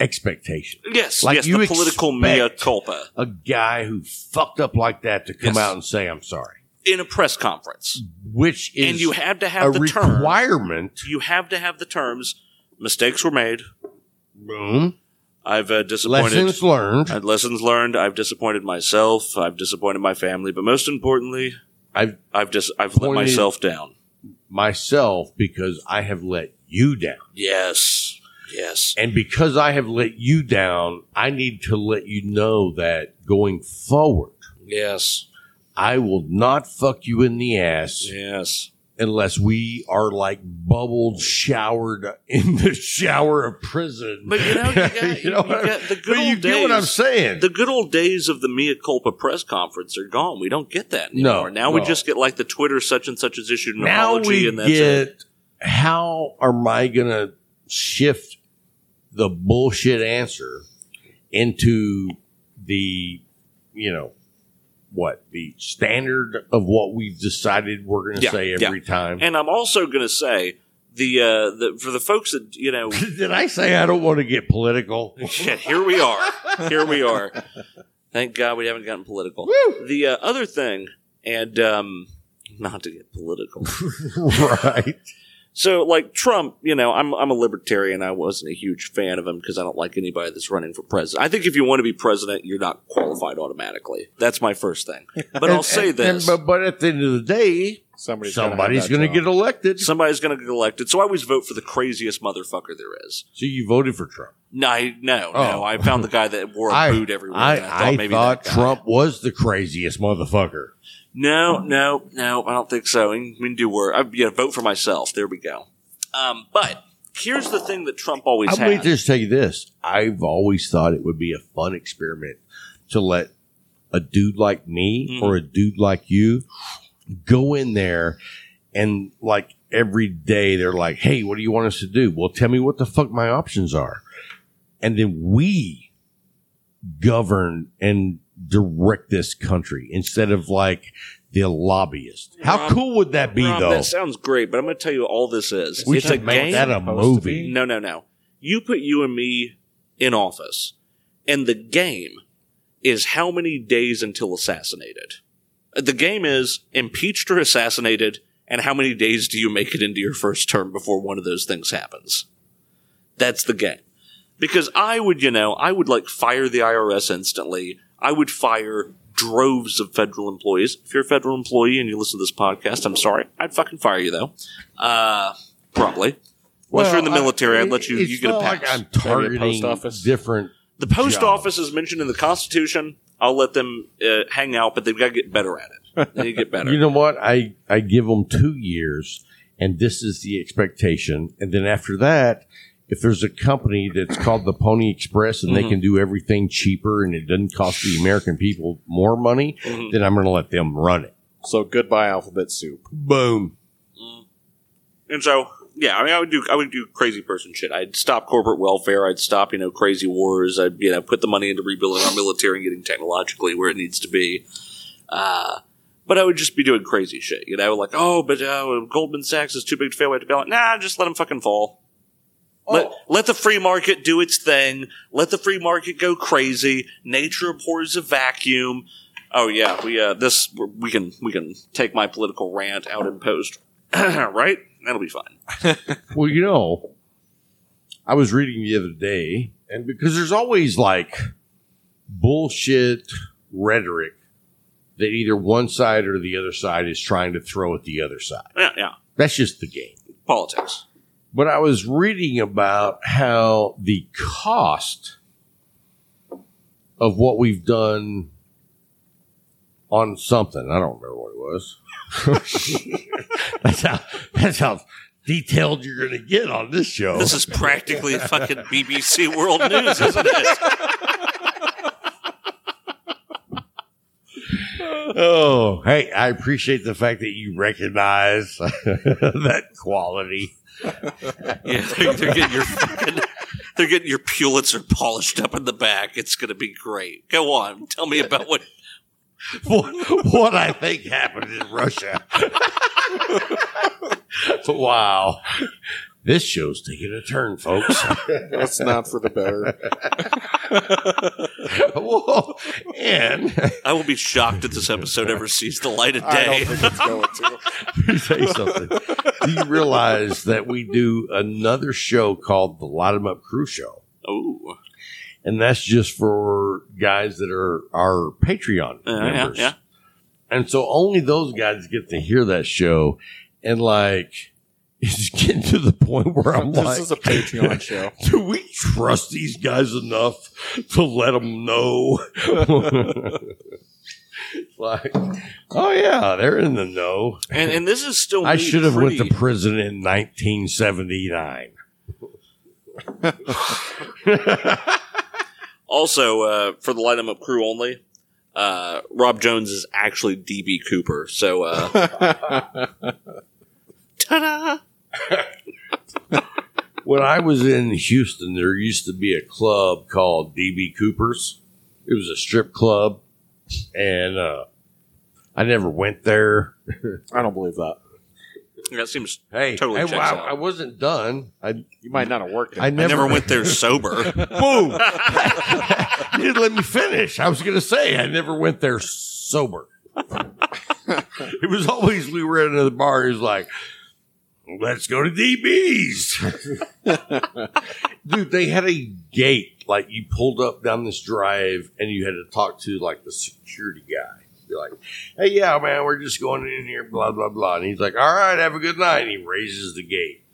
expectation. yes, like yes, you the political mea culpa A guy who fucked up like that to come Yes. out and say, "I'm sorry," in a press conference, which is and you have to a have the term. requirement. You have to have the terms. Mistakes were made. Boom. I've uh, disappointed. Lessons learned. Uh, lessons learned. I've disappointed myself. I've disappointed my family, but most importantly, I've I've just I've let myself down. myself because I have let you down. Yes, yes. And because I have let you down, I need to let you know that going forward, Yes, I will not fuck you in the ass yes. Unless we are like bubbled, showered in the shower of prison. But you know, you (laughs) got, you know what I- got the good but old you days. get what I'm saying. The good old days of the mea culpa press conference are gone. We don't get that anymore. No, now we just get like the Twitter such and such has issued an now apology, we and that's it. how am I going to shift the bullshit answer into the, you know, what the standard of what we've decided we're going to Yeah, say every time. And I'm also going to say the uh, the for the folks that you know (laughs) Did I say I don't want to get political? (laughs) Shit, here we are. Here we are. Thank God we haven't gotten political. The uh, other thing, and um, not to get political. (laughs) right. So, like Trump, you know, I'm I'm a libertarian. I wasn't a huge fan of him because I don't like anybody that's running for president. I think if you want to be president, you're not qualified automatically. That's my first thing. (laughs) But I'll say and- this: and- but, but at the end of the day, somebody's somebody's going to get elected. somebody's going to get elected. So I always vote for the craziest motherfucker there is. So you voted for Trump. No, I- no, Oh. no. I found the guy that wore a (laughs) I, boot everywhere. I, I thought I maybe thought. Trump was the craziest motherfucker. No, no, no, I don't think so. We can do work. I, yeah, vote for myself. There we go. Um, but here's the thing that Trump always I'm going to just tell you this. I've always thought it would be a fun experiment to let a dude like me Mhm. or a dude like you go in there and like every day they're like, Hey, what do you want us to do? Well, tell me what the fuck my options are. And then we govern and direct this country instead of like the lobbyist. How Rob- cool would that be Rob, though? That sounds great, but I'm going to tell you all this is. we it's should a make game. that a movie. no, no, no. You put you and me in office, and the game is how many days until assassinated. The game is impeached or assassinated, and how many days do you make it into your first term before one of those things happens? That's the game. Because I would, you know, I would like fire the IRS instantly. I would fire droves of federal employees. If you're a federal employee and you listen to this podcast, I'm sorry. I'd fucking fire you though. Uh, probably. Unless you're in the Well, I- military, I'd let you. You get a pass. like I'm Maybe a post office? different. the post job. office is mentioned in the Constitution. I'll let them uh, hang out, but they've got to get better at it. They get better. You know what? I I give them two years, and this is the expectation. And then after that, if there's a company that's called the Pony Express and Mm-hmm. they can do everything cheaper and it doesn't cost the American people more money, Mm-hmm. then I'm going to let them run it. So goodbye alphabet soup. Boom. And so, yeah, I mean, I would do, I would do crazy person shit. I'd stop corporate welfare. I'd stop, you know, crazy wars. I'd, you know, put the money into rebuilding our military and getting technologically where it needs to be. Uh, but I would just be doing crazy shit, you know, like, oh, but uh, Goldman Sachs is too big to fail. We have to bail it. Nah, just let them fucking fall. Let, let the free market do its thing. Let the free market go crazy. Nature abhors a vacuum. Oh yeah, we uh, this we can we can take my political rant out in post, (clears throat) right? That'll be fine. (laughs) Well, you know, I was reading the other day, and because there's always like bullshit rhetoric that either one side or the other side is trying to throw at the other side. Yeah, yeah. That's just the game. Politics. But I was reading about how the cost of what we've done on something, I don't remember what it was. (laughs) that's how that's how detailed you're going to get on this show. This is practically fucking BBC World News, isn't it? oh, hey, I appreciate the fact that you recognize (laughs) that quality. Yeah, they're, they're getting your fucking, they're getting your Pulitzer polished up in the back. It's going to be great. Go on, tell me about what. what, what I think happened in Russia. (laughs) wow. This show's taking a turn, folks. (laughs) That's not for the better. (laughs) Whoa. And I will be shocked if this episode ever sees the light of I day. don't think it's going to. (laughs) let me tell you something. Do you realize that we do another show called the Light 'em Up Crew Show? Oh, And that's just for guys that are our Patreon yeah, yeah, members. yeah. And so only those guys get to hear that show. And like, it's getting to the point where I'm This like, is a Patreon (laughs) show. do we trust these guys enough to let them know? (laughs) like, oh yeah, they're in the know. And and this is still. I should have went to prison in 1979. (laughs) Also, uh, for the Light 'em Up crew only, uh, Rob Jones is actually DB Cooper. So, uh, ta-da! (laughs) When I was in Houston, there used to be a club called DB Cooper's. It was a strip club, and uh, I never went there. I don't believe that. That seems. Hey, Totally hey, checks well, out. I wasn't done. I You might not have worked. I it. never, I never went (laughs) there sober. Boom! (laughs) you didn't let me finish. I was going to say I never went there sober. it was always we were at another bar. He was like, "Let's go to DB's." (laughs) Dude, they had a gate. Like you pulled up down this drive, and you had to talk to like the security guy. Be like, "Hey, yeah, man, we're just going in here." Blah blah blah. And he's like, "All right, have a good night." And he raises the gate.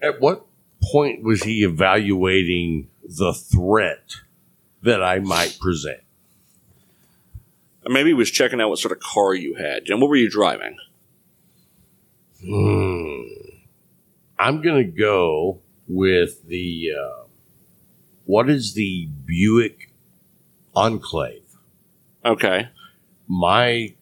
At what point was he evaluating the threat that I might present? Maybe he was checking out what sort of car you had. And what were you driving? Hmm. I'm going to go with the uh, what is the Buick Enclave? Okay. My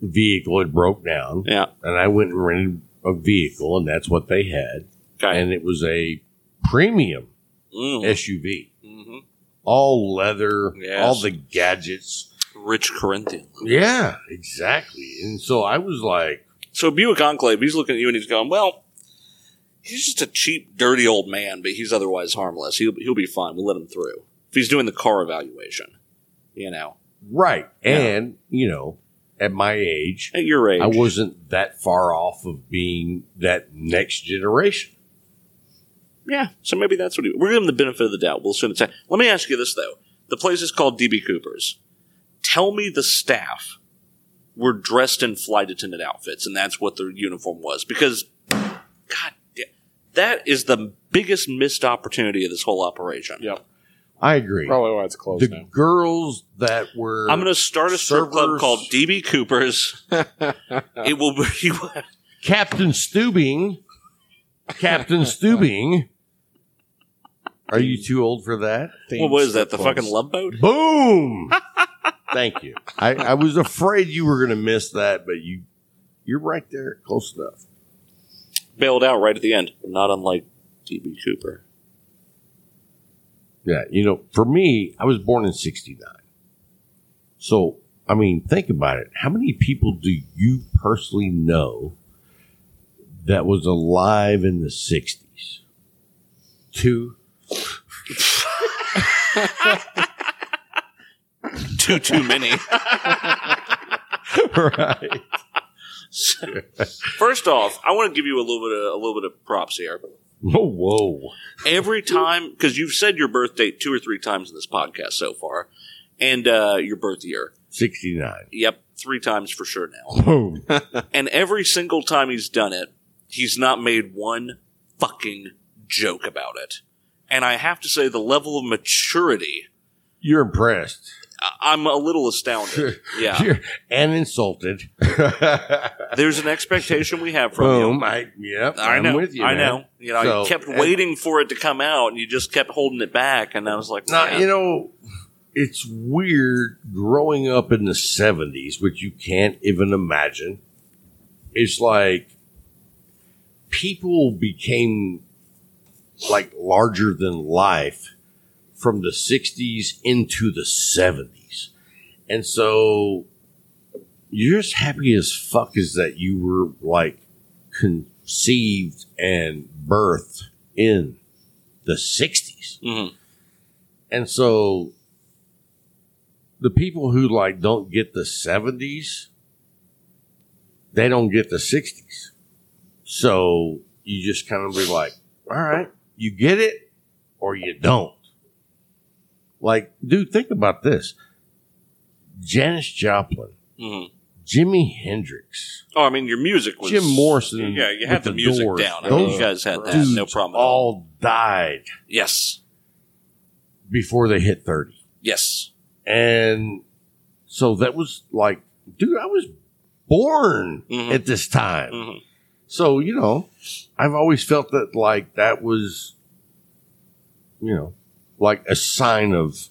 vehicle had broke down, Yeah. and I went and rented a vehicle, and that's what they had, Okay. and it was a premium Mm. SUV, hmm all leather, Yes. all the gadgets. Rich Corinthian. Yeah, exactly. And so I was like, So Buick Enclave, he's looking at you and he's going, well, he's just a cheap, dirty old man, but he's otherwise harmless. He'll, he'll be fine. We'll let him through. If he's doing the car evaluation, you know, right. Yeah. And, you know, at my age, at your age. I wasn't that far off of being that next generation. Yeah, so maybe that's what he, we're giving him the benefit of the doubt. We'll soon say. Let me ask you this though: The place is called DB Cooper's. Tell me the staff were dressed in flight attendant outfits, and that's what their uniform was. Because, God, da- that is the biggest missed opportunity of this whole operation. Yep. I agree. Probably why it's closed the now. girls that were I'm going to start a strip club Servers. called DB Cooper's. (laughs) it will be. (laughs) Captain Stubing. Captain Stubing. Are you too old for that? what was that? The Clubs. fucking love boat? Boom. (laughs) Thank you. I, I was afraid you were going to miss that, but you you're right there, close enough. Bailed out right at the end. Not unlike DB Cooper. Yeah, you know, for me, I was born in '69. So, I mean, think about it. How many people do you personally know that was alive in the '60s? Two. (laughs) Too, too many. (laughs) right. First off, I want to give you a little bit of, a little bit of props here. Whoa, whoa. Every time, because you've said your birth date two or three times in this podcast so far, and uh, your birth year. '69. Yep, three times for sure now. Boom. (laughs) And every single time he's done it, he's not made one fucking joke about it. And I have to say, the level of maturity, You're impressed. I- I'm a little astounded. (laughs) Yeah. And insulted. (laughs) There's an expectation we have from you. Oh, Boom. I, yep. I I'm know. with you. I man. know. You know, So, you kept and- waiting for it to come out, and you just kept holding it back. And I was like, Now, man. you know, it's weird growing up in the 70s, which you can't even imagine. It's like people became like larger than life from the 60s into the 70s. And so you're just happy as fuck as that you were like conceived and birthed in the 60s. Mhm. And so the people who like don't get the 70s, they don't get the 60s. So you just kind of be like, all right, you get it or you don't. Like, dude, think about this. Janis Joplin, Mhm. Jimi Hendrix, Oh, I mean, your music was Jim Morrison Yeah, you had the, the music Doors. down. I mean, Those you guys had that. No problem. All. died Yes. before they hit 30. Yes. And so that was like, dude, I was born Mhm. at this time. Mhm. So, you know, I've always felt that like that was, you know, like a sign of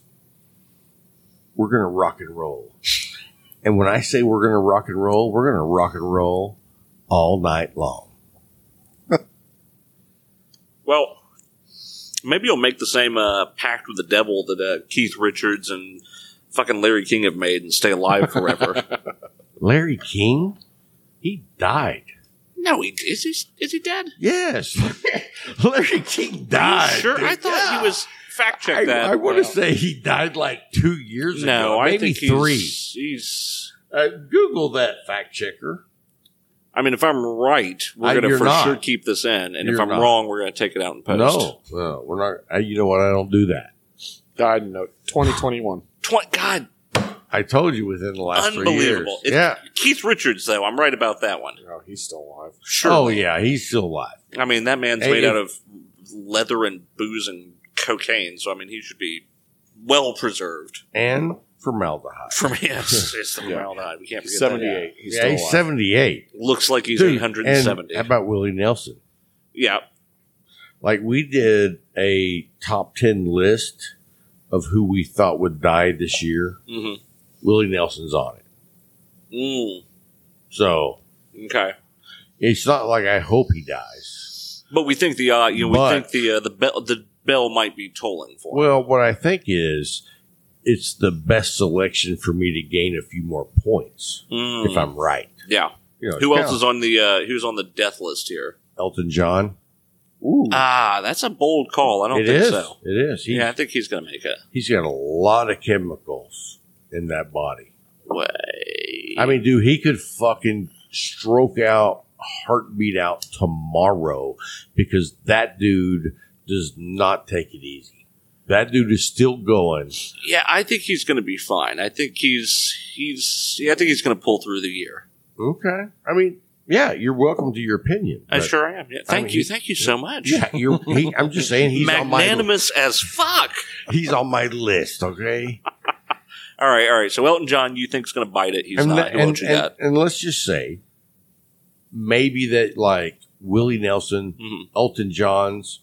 we're going to rock and roll. And when I say we're going to rock and roll, we're going to rock and roll all night long. (laughs) Well, maybe you'll make the same uh, pact with the devil that uh, Keith Richards and fucking Larry King have made and stay alive forever. (laughs) Larry King, he died. no, he is he is he dead? Yes. (laughs) Larry King died. sure, dude. I thought Yeah. he was fact check I, that. want to say he died like two years no, ago. I maybe think three. He's, he's. Uh, Google that fact checker. I mean, if I'm right, we're going to for not. sure keep this in, and if You're I'm not. wrong, we're going to take it out and post. No, no, we're not. I, you know what? I don't do that. Died in no- 2021. (sighs) Tw- God, I told you within the last three unbelievable. years. It's- Yeah. Keith Richards, though, I'm right about that one. Oh, he's still alive. Sure. Oh yeah, he's still alive. I mean, that man's Hey, made if- out of leather and booze and cocaine, so I mean, he should be well preserved. And formaldehyde. From yes, (laughs) it's the formaldehyde. We can't He's forget that. 78. He's yeah, still he's alive. seventy-eight. Looks like he's Dude, 170. How about Willie Nelson? yeah, Like we did a top ten list of who we thought would die this year. hmm Willie Nelson's on it. mm, So okay. it's not like I hope he dies. But we think the uh, you know we think the uh, the bell the bell might be tolling for. him. Well, what I think is it's the best selection for me to gain a few more points Mm, if I'm right. yeah. You know, Who else is on the uh, who's on the death list here? Elton John? Ooh. Ah, that's a bold call. I don't It think is. so. It is. He's, Yeah, I think he's going to make it. he's got a lot of chemicals in that body. Way. I mean, dude, he could fucking stroke out, heartbeat out tomorrow because that dude does not take it easy. That dude is still going. Yeah, I think he's going to be fine. I think he's he's. Yeah, I think he's going to pull through the year. Okay. I mean, yeah, you're welcome to your opinion. I sure am. Yeah, thank mean, you, thank you so much. Yeah, you're. He, I'm just saying he's on my Magnanimous as fuck. he's on my list. Okay. (laughs) All right, all right. So Elton John, you think's going to bite it? He's and, not. and, you and, and let's just say maybe that like Willie Nelson, Mhm. Elton John's,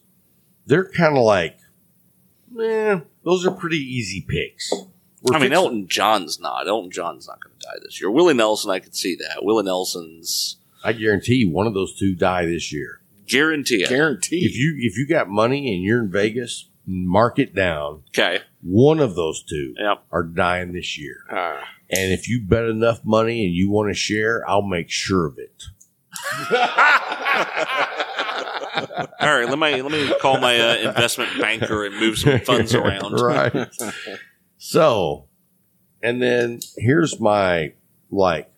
they're kind of like, eh, those are pretty easy picks. We're I mean, fixing- Elton John's not. Elton John's not going to die this year. Willie Nelson, I could see that. Willie Nelson's I guarantee you, one of those two die this year. guarantee it. Guaranteed. If you if you got money and you're in Vegas, mark it down. Okay. One of those two Yep. are dying this year. Ah. And if you bet enough money and you want to share, I'll make sure of it. (laughs) (laughs) All right. Let me let me call my uh, investment banker and move some funds (laughs) around. right. so, and then here's my like.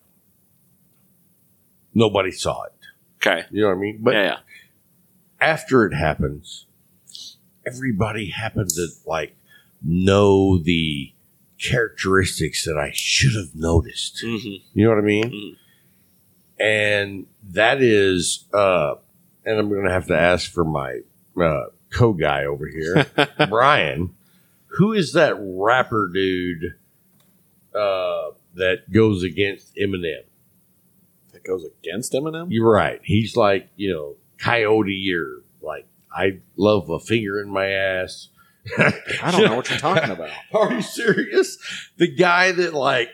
Nobody saw it. Okay. You know what I mean? But yeah, yeah. after it happens, everybody happened to like know the characteristics that I should have noticed. hmm You know what I mean? Mhm. And that is, uh, and I'm going to have to ask for my uh, co guy over here, (laughs) Brian. Who is that rapper dude uh, that goes against Eminem? that goes against Eminem. You're right. He's like, you know, Coyote or like, I love a finger in my ass. I don't know what you're talking about. (laughs) Are you serious? The guy that like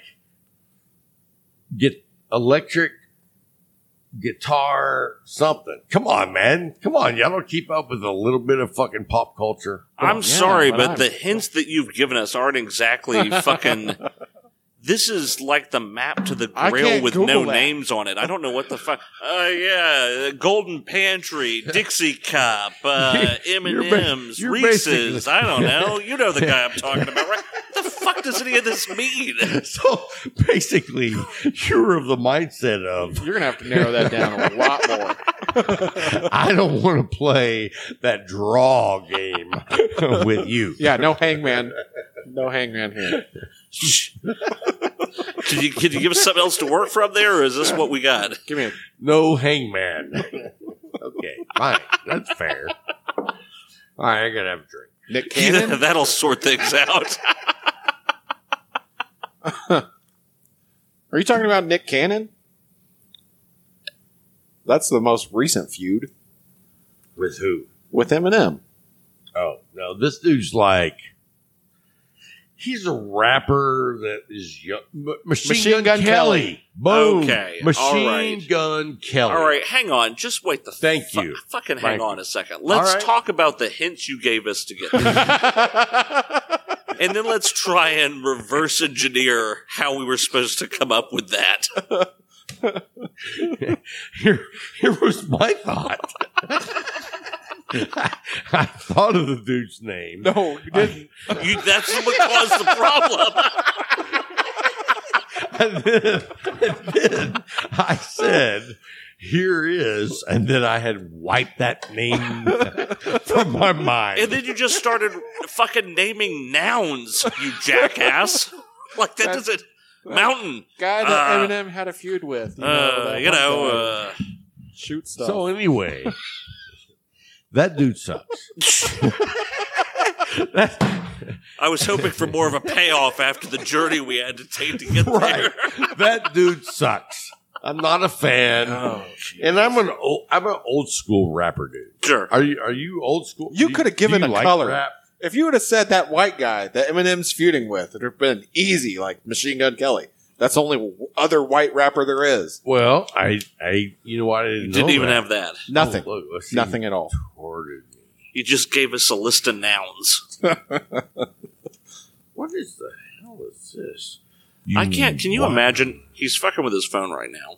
get electric guitar something. Come on, man. Come on. Y'all don't keep up with a little bit of fucking pop culture. Come I'm on. sorry, but but, the hints that you've given us aren't exactly fucking. (laughs) This is like the map to the I grail can't with Google no that. names on it. I don't know what the fuck. Uh, yeah, Golden Pantry, (laughs) Dixie Cup, uh, M and M's, you're Reese's. basically- I don't know. You know the guy I'm talking about, right? What the fuck does any of this mean? (laughs) So basically, you're of the mindset of You're gonna have to narrow that down a lot more. (laughs) I don't want to play that draw game with you. Yeah, no hangman. No hangman here. (laughs) Can you can you give us something else to work from there, or is this what we got? Give me a No hangman. okay, fine. That's fair. All right, I gotta have a drink. Nick (laughs) Cannon. That'll sort things out. Are you talking about Nick Cannon? That's the most recent feud With who? with Eminem. Oh no, this dude's like he's a rapper that is young. Machine, Machine Gun, Gun Kelly. Kelly. Boom. Okay, Machine right. Gun Kelly. All right, hang on. Just wait the Thank fu- you. Fucking hang Thank on a second. Let's right. talk about the hints you gave us to get there. (laughs) and then let's try and reverse engineer how we were supposed to come up with that. (laughs) Here, here was my thought. (laughs) (laughs) I thought of the dude's name. No, you didn't. You, that's what caused the problem. (laughs) and then, and then I said, "Here is," and then I had wiped that name (laughs) from my mind. And then you just started fucking naming nouns, you jackass. Like that That's- doesn't. Mountain. Guy that Uh, Eminem had a feud with. You know, Uh, that you one know, guy. uh, shoot stuff. so anyway, that dude sucks. (laughs) I was hoping for more of a payoff after the journey we had to take to get right, there. that dude sucks. I'm not a fan, Oh, and I'm an old, I'm an old school rapper dude. Sure. Are you? Are you old school? You coulda given a like color. rap? if you would have said that white guy that Eminem's feuding with, it would have been easy, like Machine Gun Kelly. That's the only other white rapper there is. Well, I, I, you know what? I didn't, You didn't know even that. have that. Nothing. Oh, look, let's see. Nothing at all. Recorded me. You just gave us a list of nouns. (laughs) What is the hell is this? I can't. Can you What? imagine? He's fucking with his phone right now,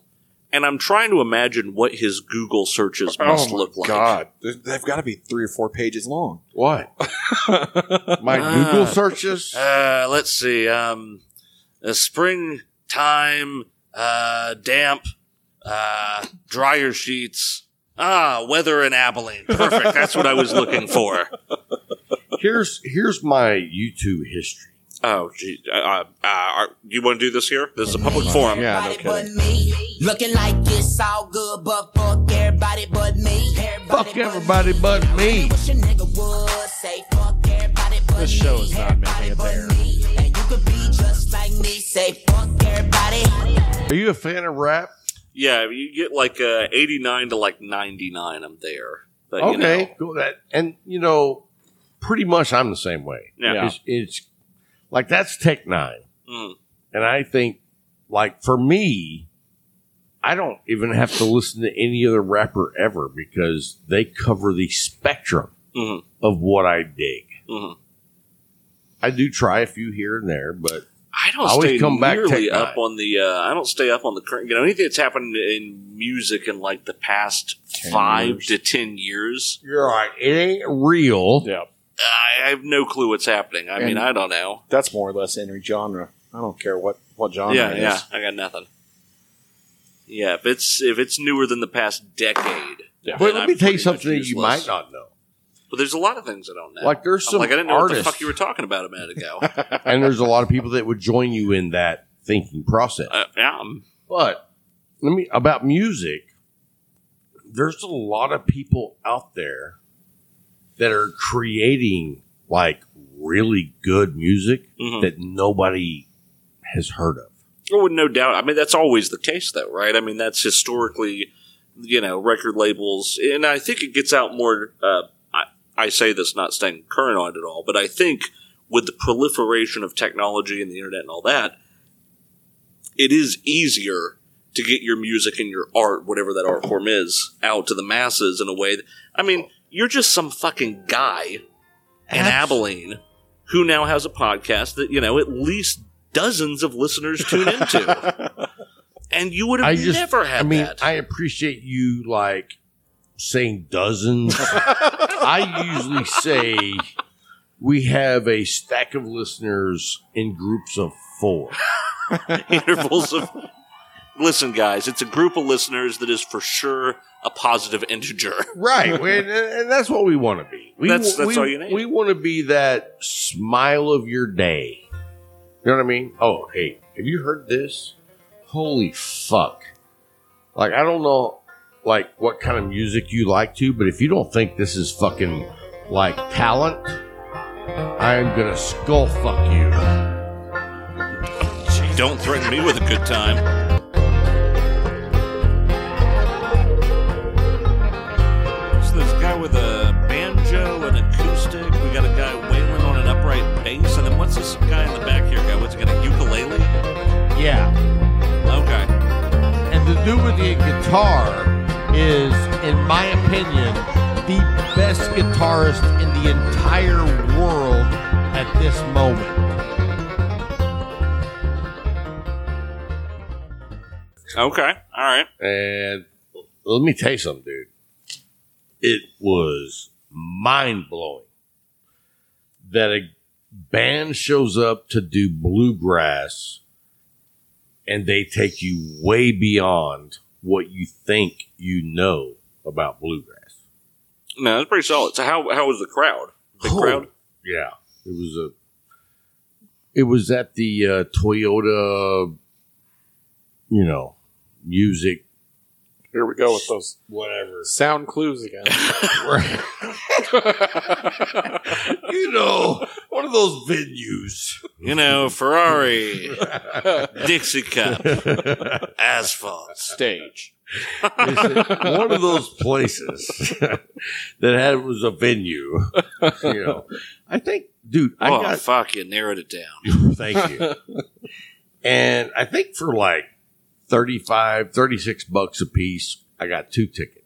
and I'm trying to imagine what his Google searches must oh look like. God, They- they've got to be three or four pages long. What? (laughs) My Ah. Google searches? Uh, let's see. Um, a springtime, uh, damp, uh, dryer sheets. Ah, weather in Abilene. Perfect. That's what I was looking for. here's here's my YouTube history. Oh, gee. Uh, uh, uh, you want to do this here? This is a public forum. Yeah, no kidding. but me. Looking like it's all good, but fuck everybody but me. Fuck everybody but me. Wish a nigga would say fuck everybody but This show is not making it Everybody there. Could be just like me. Say fuck everybody. Are you a fan of rap? Yeah, you get like uh, 89 to like 99, I'm there. But, you Okay, know, cool. That and you know, pretty much I'm the same way. Yeah. It's, it's like that's Tech N9ne, Mm. and I think like for me, I don't even have to listen to any other rapper ever because they cover the spectrum Mhm. of what I dig. Mhm. I do try a few here and there, but I don't I always stay come back nearly Tech up on the. Uh, I don't stay up on the current. You know, anything that's happened in music in like the past 10 five years. to ten years, you're right. It ain't real. Yeah, I have no clue what's happening. I mean, I don't know. that's more or less any genre. I don't care what what genre yeah, it is. yeah, I got nothing. Yeah, if it's if it's newer than the past decade, Yeah. But let I'm me tell you something that you might not know. But there's a lot of things I don't know. Like, there's I'm some like I didn't know what the artists- fuck you were talking about a minute ago. (laughs) and there's a lot of people that would join you in that thinking process. uh, yeah, I'm- But let me about music. There's a lot of people out there that are creating like really good music Mhm. that nobody has heard of. Oh, no doubt. I mean, that's always the case, though, right? I mean, that's historically, you know, record labels, and I think it gets out more. Uh, I, say this not staying current on it at all, but I think with the proliferation of technology and the internet and all that, it is easier to get your music and your art, whatever that art form is, out to the masses in a way that, I mean, you're just some fucking guy in Abilene who now has a podcast that, you know, at least dozens of listeners tune into. (laughs) and you would have I just never had I mean, that. I appreciate you like saying dozens. I usually say we have a stack of listeners in groups of four. (laughs) intervals of. Listen, guys, it's a group of listeners that is for sure a positive integer. Right, we- and, and that's what we want to be. We, That's- that's we, all you need. We want to be that smile of your day. You know what I mean? Oh, hey, have you heard this? Holy fuck! Like I don't know, like what kind of music you like to, but if you don't think this is fucking like talent, I am gonna skull fuck you. Don't threaten me with a good time. So there's a guy with a banjo and acoustic. We got a guy wailing on an upright bass, and then what's this guy in the back here? Guy, what's he got a ukulele? Yeah, Okay. and the dude with the guitar is, in my opinion, the best guitarist in the entire world at this moment. Okay. All right. And let me tell you something, dude. It was mind blowing that a band shows up to do bluegrass and they take you way beyond what you think you know about bluegrass. No, that's pretty solid. So how how was the crowd? Big Oh, crowd. Yeah. It was a it was at the uh, Toyota you know, music Here we go with those whatever. sound clues again. (laughs) you know, one of those venues. You know, Ferrari, (laughs) Dixie Cup, asphalt. Stage. It's one of those places (laughs) that had was a venue. You know, I think, dude, I oh got fuck! You narrowed it down. thank you, and I think for like 35, 36 bucks a piece, I got two tickets.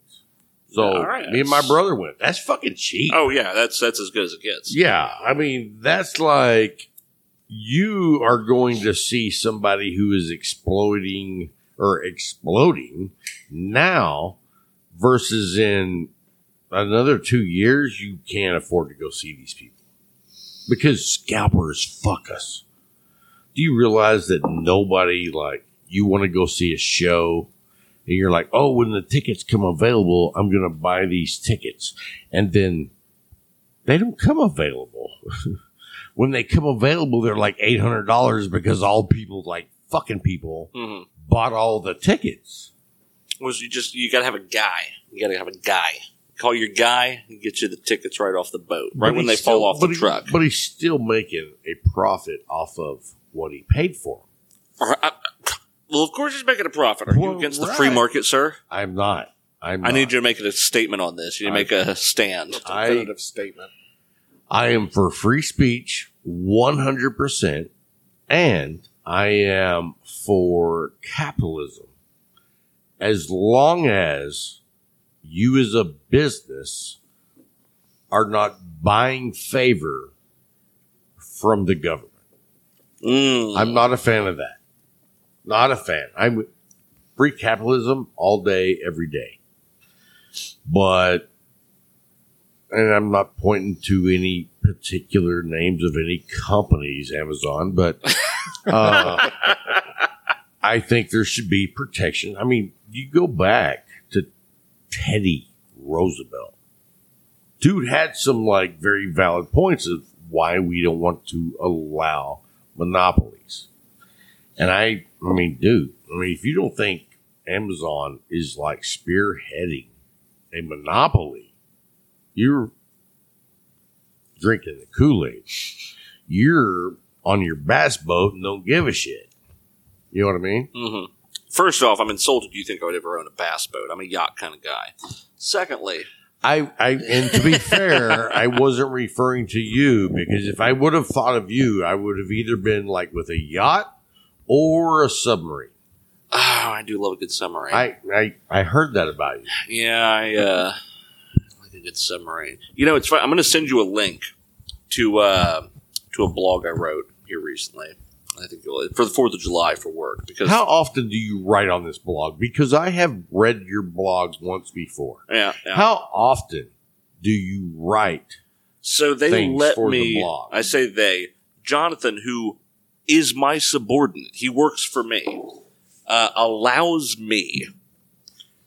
So right. me and my brother went. That's fucking cheap. Oh yeah, that's that's as good as it gets. Yeah, I mean that's like you are going to see somebody who is exploiting or exploding now versus in another two years you can't afford to go see these people because scalpers fuck us. Do you realize that nobody like you want to go see a show and you're like, oh, when the tickets come available, I'm going to buy these tickets, and then they don't come available. (laughs) when they come available, they're like eight hundred dollars because all people like fucking people hmm bought all the tickets. Was you just you gotta have a guy. You gotta have a guy. Call your guy and get you the tickets right off the boat, right But when they he's fall off the he- truck. but he's still making a profit off of what he paid for. Or, well, of course he's making a profit. Are you Well, against the free right. market, sir? I'm not. I'm I not. need you to make a statement on this. You need to make a stand. I, Definitive statement. I am for free speech 100%, and I am for capitalism as long as you as a business are not buying favor from the government. Mm. I'm not a fan of that. Not a fan. I'm free capitalism all day, every day. But, and I'm not pointing to any particular names of any companies, Amazon, but (laughs) uh, I think there should be protection. I mean, you go back to Teddy Roosevelt. Dude had some like very valid points of why we don't want to allow monopolies. And I, I mean, dude, I mean, if you don't think Amazon is like spearheading a monopoly, you're drinking the Kool Aid. You're on your bass boat and don't give a shit. You know what I mean? Mm-hmm. First off, I'm insulted you think I would ever own a bass boat. I'm a yacht kind of guy. Secondly, I, I, and to be fair, I wasn't referring to you because if I would have thought of you, I would have either been like with a yacht or a submarine. oh, I do love a good submarine. I, I, I heard that about you. Yeah, I uh, like a good submarine. You know, it's fun. I'm going to send you a link to uh, to a blog I wrote here recently. I think for the Fourth of July for work because How often do you write on this blog? Because I have read your blogs once before. yeah, yeah. How often do you write? so they let the me. blog. I say they. Jonathan, who is my subordinate, he works for me, uh, allows me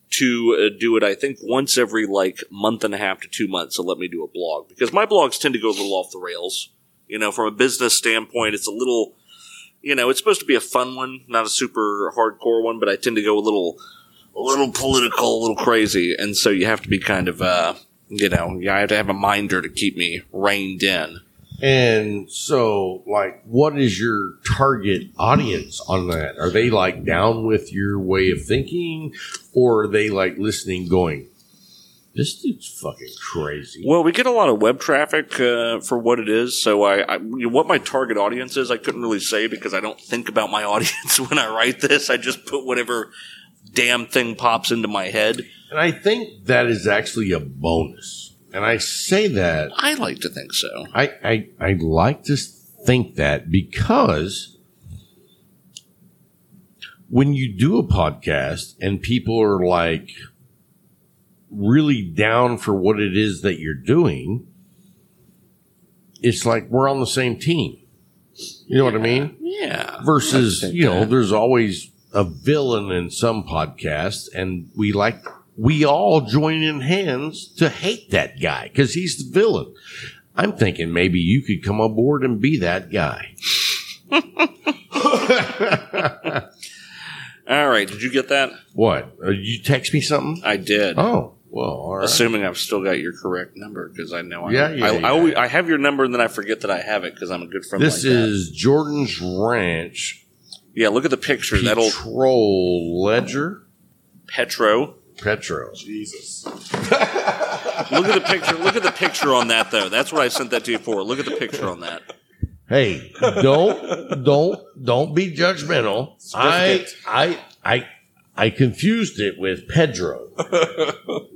to uh, do it. I think once every like month and a half to two months to let me do a blog because my blogs tend to go a little off the rails. You know, from a business standpoint, it's a little. You know, it's supposed to be a fun one, not a super hardcore one, but I tend to go a little, a little political, a little crazy, and so you have to be kind of, uh, you know, I have to have a minder to keep me reined in. And so, like, what is your target audience on that? Are they like down with your way of thinking, or are they like listening, going, "This dude's fucking crazy"? Well, we get a lot of web traffic uh, for what it is. So, I, I what my target audience is, I couldn't really say because I don't think about my (laughs) audience when I write this. I just put whatever damn thing pops into my head. And I think that is actually a bonus. And I say that I like to think so. I, I I like to think that because when you do a podcast and people are like really down for what it is that you're doing, it's like we're on the same team. You know what I mean? Yeah. Versus, you know, that. there's always a villain in some podcasts, and we like we all join in hands to hate that guy because he's the villain. I'm thinking maybe you could come aboard and be that guy. (laughs) All right. Did you get that? What? Uh, you text me something? I did. Oh, well, all right. Assuming I've still got your correct number because I know I, Yeah, yeah, I, yeah. I, always, I have your number and then I forget that I have it because I'm a good friend. This like that. is Jordan's Ranch yeah. Look at the picture. That old Petrol Ledger. Petro. Petro. Jesus. Look at the picture. Look at the picture on that though. That's what I sent that to you for. Look at the picture on that. Hey, don't don't don't be judgmental. I I I I confused it with Pedro. (laughs)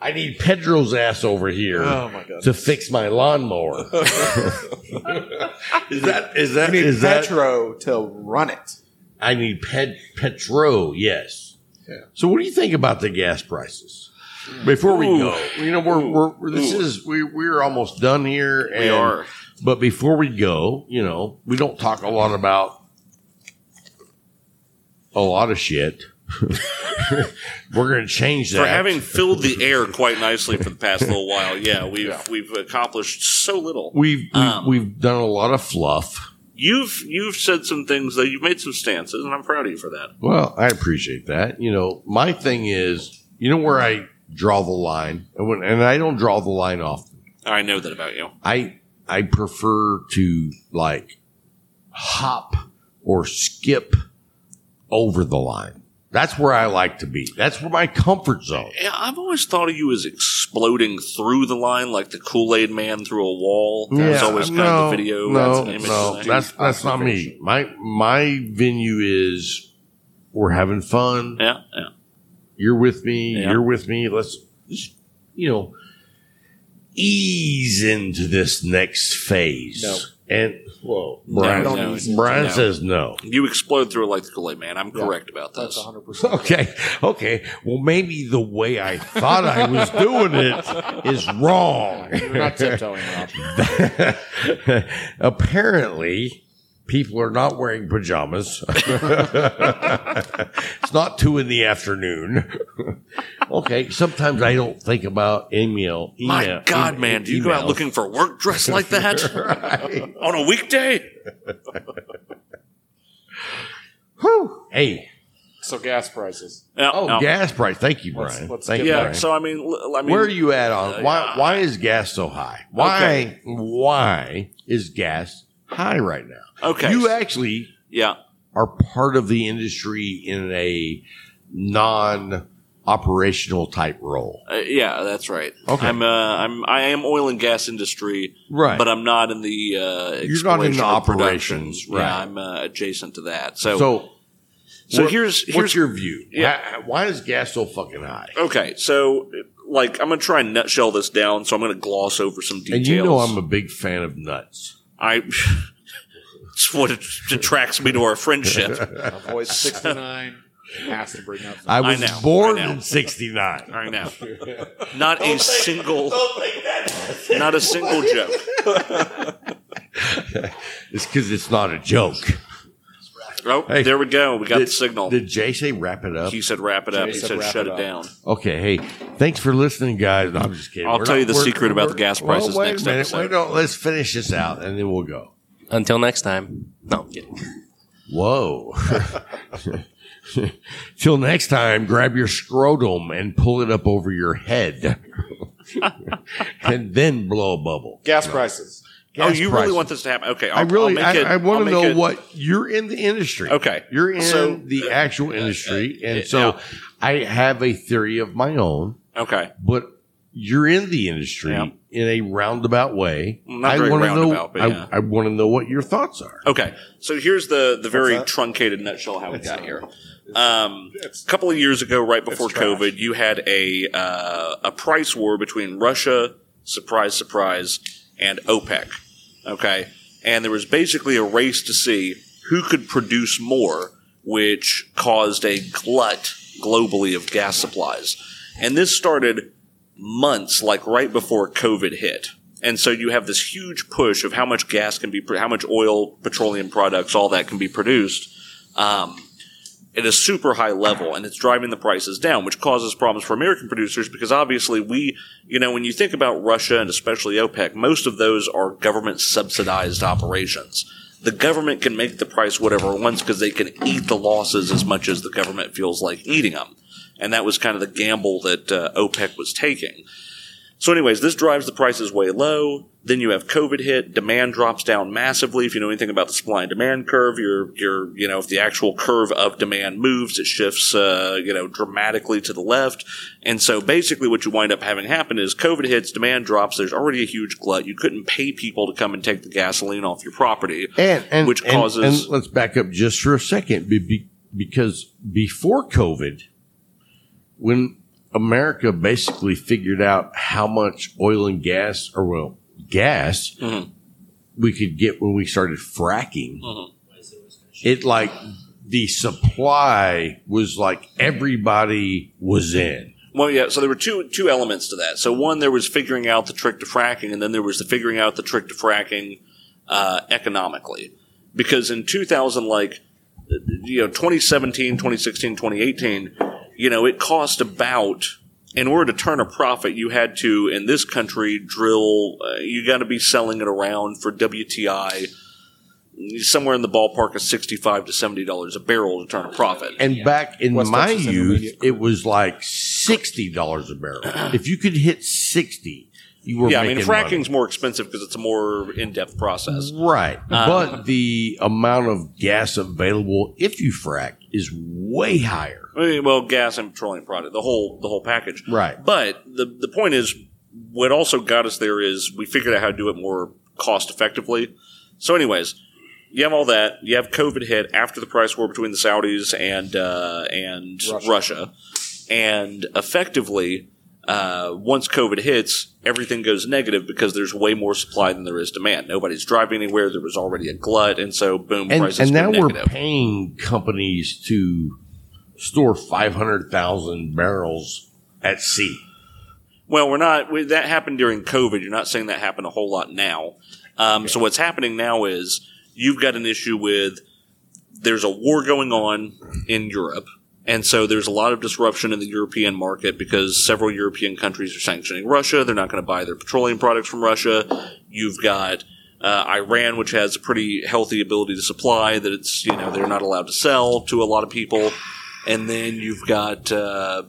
I need Pedro's ass over here Oh my to fix my lawnmower. (laughs) is that is that You need is that Petro to run it. I need Ped Petro, yes. Yeah. So what do you think about the gas prices? Before we Ooh. go, you know, we're, we're, we're this is we we're almost done here. And, We are. But before we go, you know, we don't talk a lot about a lot of shit. (laughs) We're going to change that. For having filled the air quite nicely for the past little while, yeah, (laughs) we've we've accomplished so little. we've we've, Um, we've done a lot of fluff. You've you've said some things that you've made some stances, and I'm proud of you for that. Well, I appreciate that. You know, my thing is, you know where I draw the line, and when and I don't draw the line often. I know that about you. I I prefer to like hop or skip over the line. That's where I like to be. That's where my comfort zone. Yeah, I've always thought of you as exploding through the line like the Kool Aid Man through a wall. That was always kind of the video. No, that's an image no, that's that's not me. My my venue is we're having fun. yeah, yeah. You're with me. Yeah. You're with me. Let's just, you know ease into this next phase. No. And whoa, Brian, No, no, Brian no. says no. You explode through it like the Kool Aid Man. I'm correct about this. That's 100%. (laughs) Okay, okay. Well, maybe the way I thought I was doing it is wrong. You're not tiptoeing, Rob. (laughs) Apparently, people are not wearing pajamas. (laughs) it's not two in the afternoon. (laughs) okay, sometimes I don't think about email. My God, e- man, do you go out looking for work dressed (laughs) like that on a weekday? Whew. Hey, So gas prices. No, oh, no. gas price. Thank you, Let's- Brian. let's Thank get you, Yeah, Brian. so I mean, l- I mean, Where are you at on uh, why? Why is gas so high? Why? Okay. Why is gas high right now? Okay. you actually Yeah, are part of the industry in a non-operational type role, uh, yeah, that's right. Okay. I'm, uh, I'm, I am oil and gas industry, right? but I'm not in the. Uh, You're not in the exploration or production. operations, right. Yeah, I'm uh, adjacent to that. So, so, so what- here's what's here's your view? Yeah. Why, why is gas so fucking high? okay. So, like, I'm gonna try and nutshell this down. So I'm gonna gloss over some details. And you know I'm a big fan of nuts. I. It's what attracts me to our friendship. Avoid 69. Has to bring up. I was know, born I know. in '69. I know. Not a single. Not a single joke. (laughs) It's because it's not a joke. Oh, Hey, there we go. We got Did- the signal. Did Jay say wrap it up? he said wrap it up. Jay He said said wrap shut it it, up. down. Okay, hey, thanks for listening, guys. No, I'm just kidding. I'll We're tell you the secret about the gas prices well, wait next a minute. episode. Wait, no, let's finish this out, and then we'll go. Until next time. No, I'm kidding. Whoa. (laughs) Till next time, grab your scrotum and pull it up over your head, (laughs) and then blow a bubble. Gas prices. Oh, you prices. really want this to happen? Okay, I I'll, really, I'll make I, it, I want to know it- what you're in the industry. Okay. you're in So- the actual industry, and Yeah. so I have a theory of my own. Okay, but you're in the industry Yeah. in a roundabout way. Not very wanna roundabout, know, but yeah. I, I want to know what your thoughts are. okay. So here's the the very truncated nutshell how we got here. Um, a couple of years ago, right before. COVID, you had a uh, a price war between Russia, surprise, surprise, and OPEC. Okay, and there was basically a race to see who could produce more, which caused a glut globally of gas supplies. And this started months, like right before COVID hit. And so you have this huge push of how much gas can be, how much oil, petroleum products, all that can be produced. Um, at a super high level and it's driving the prices down, which causes problems for American producers because obviously we, you know, when you think about Russia and especially OPEC, most of those are government subsidized operations. The government can make the price whatever it wants because they can eat the losses as much as the government feels like eating them. And that was kind of the gamble that uh, OPEC was taking. So, anyways, this drives the prices way low. Then you have COVID hit, demand drops down massively. If you know anything about the supply and demand curve, you're, you're, you know, if the actual curve of demand moves, it shifts, uh, you know, dramatically to the left. And so basically what you wind up having happen is COVID hits, demand drops, there's already a huge glut. You couldn't pay people to come and take the gasoline off your property. And, and Which causes- and let's back up just for a second, be, be, because before COVID, when America basically figured out how much oil and gas, or well, gas Mhm. we could get when we started fracking, Mhm. it like the supply was like everybody was in. Well, yeah. So there were two two elements to that. So one, there was figuring out the trick to fracking, and then there was the figuring out the trick to fracking uh, economically. Because in 2000, like you know 2017 2016 2018 you know it cost about in order to turn a profit you had to in this country drill uh, you got to be selling it around for wti somewhere in the ballpark of 65 to 70 dollars a barrel to turn a profit And back in West my Texas youth, it was like sixty dollars a barrel. if you could hit sixty, you were yeah i mean money. fracking's more expensive because it's a more in-depth process right, Uh, but the amount of gas available if you frack is way higher. I mean, well, gas and petroleum product, the whole the whole package. Right. But the the point is, what also got us there is we figured out how to do it more cost effectively. So, anyways, you have all that. You have COVID hit after the price war between the Saudis and uh, and Russia. and effectively. Uh, once COVID hits, everything goes negative because there's way more supply than there is demand. Nobody's driving anywhere. There was already a glut, and so boom, And, prices and now go we're paying companies to store five hundred thousand barrels at sea. Well, we're not. We, that happened during COVID. You're not saying that happened a whole lot now. Um, So what's happening now is you've got an issue with there's a war going on in Europe, and so there's a lot of disruption in the European market because several European countries are sanctioning Russia. They're not going to buy their petroleum products from Russia. You've got uh, Iran, which has a pretty healthy ability to supply that it's you know they're not allowed to sell to a lot of people, and then you've got. Uh,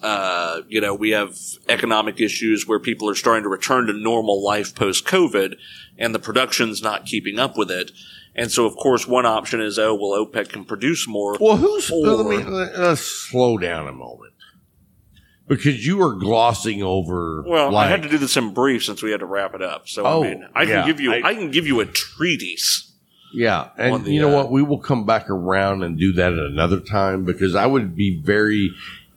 uh, you know, we have economic issues where people are starting to return to normal life post COVID and the production's not keeping up with it. And so, of course, one option is, oh, well, OPEC can produce more. Well, who's? Or- let me let, us slow down a moment because you are glossing over. Well, like, I had to do this in brief since we had to wrap it up. So, Oh, I mean, I can give you, I- I, can give you a treatise. Yeah, and the, you know uh, what? We will come back around and do that at another time because I would be very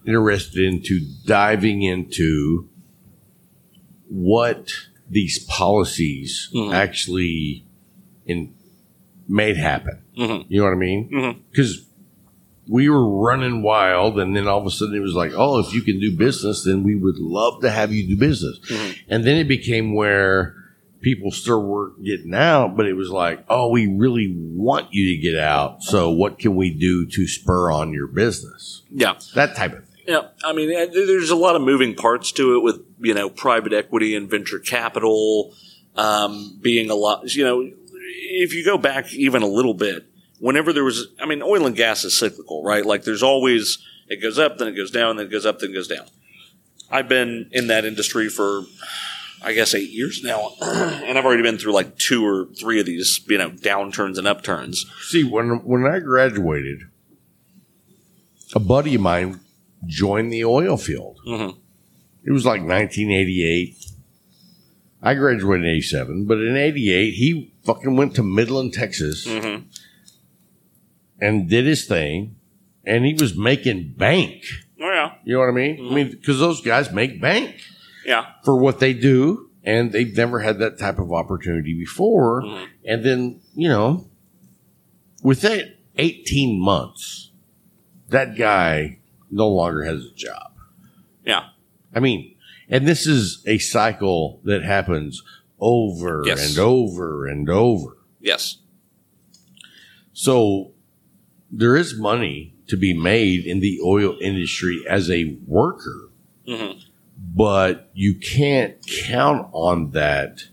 interested into diving into what these policies Mhm. actually in made happen. Mhm. You know what I mean? Mhm. Because we were running wild, and then all of a sudden it was like, "Oh, if you can do business, then we would love to have you do business." Mhm. And then it became where people still weren't getting out, but it was like, "Oh, we really want you to get out. So what can we do to spur on your business?" Yeah. That type of thing. Yeah, I mean, there's a lot of moving parts to it with you know private equity and venture capital um, being a lot. You know, if you go back even a little bit, whenever there was, I mean, oil and gas is cyclical, right? Like there's always it goes up, then it goes down, then it goes up, then it goes down. I've been in that industry for, I guess, eight years now, (clears throat) and I've already been through like two or three of these, you know, downturns and upturns. See, when when I graduated, a buddy of mine joined the oil field. Mhm. It was like 1988. I graduated in 87, but in 88, he fucking went to Midland, Texas Mhm. and did his thing, and he was making bank. Oh yeah, You know what I mean? I mean, because those guys make bank yeah, for what they do, and they've never had that type of opportunity before. Mhm. And then, you know, within 18 months, that guy no longer has a job. yeah. I mean, and this is a cycle that happens over Yes. and over and over. Yes. So there is money to be made in the oil industry as a worker, hmm but you can't count on that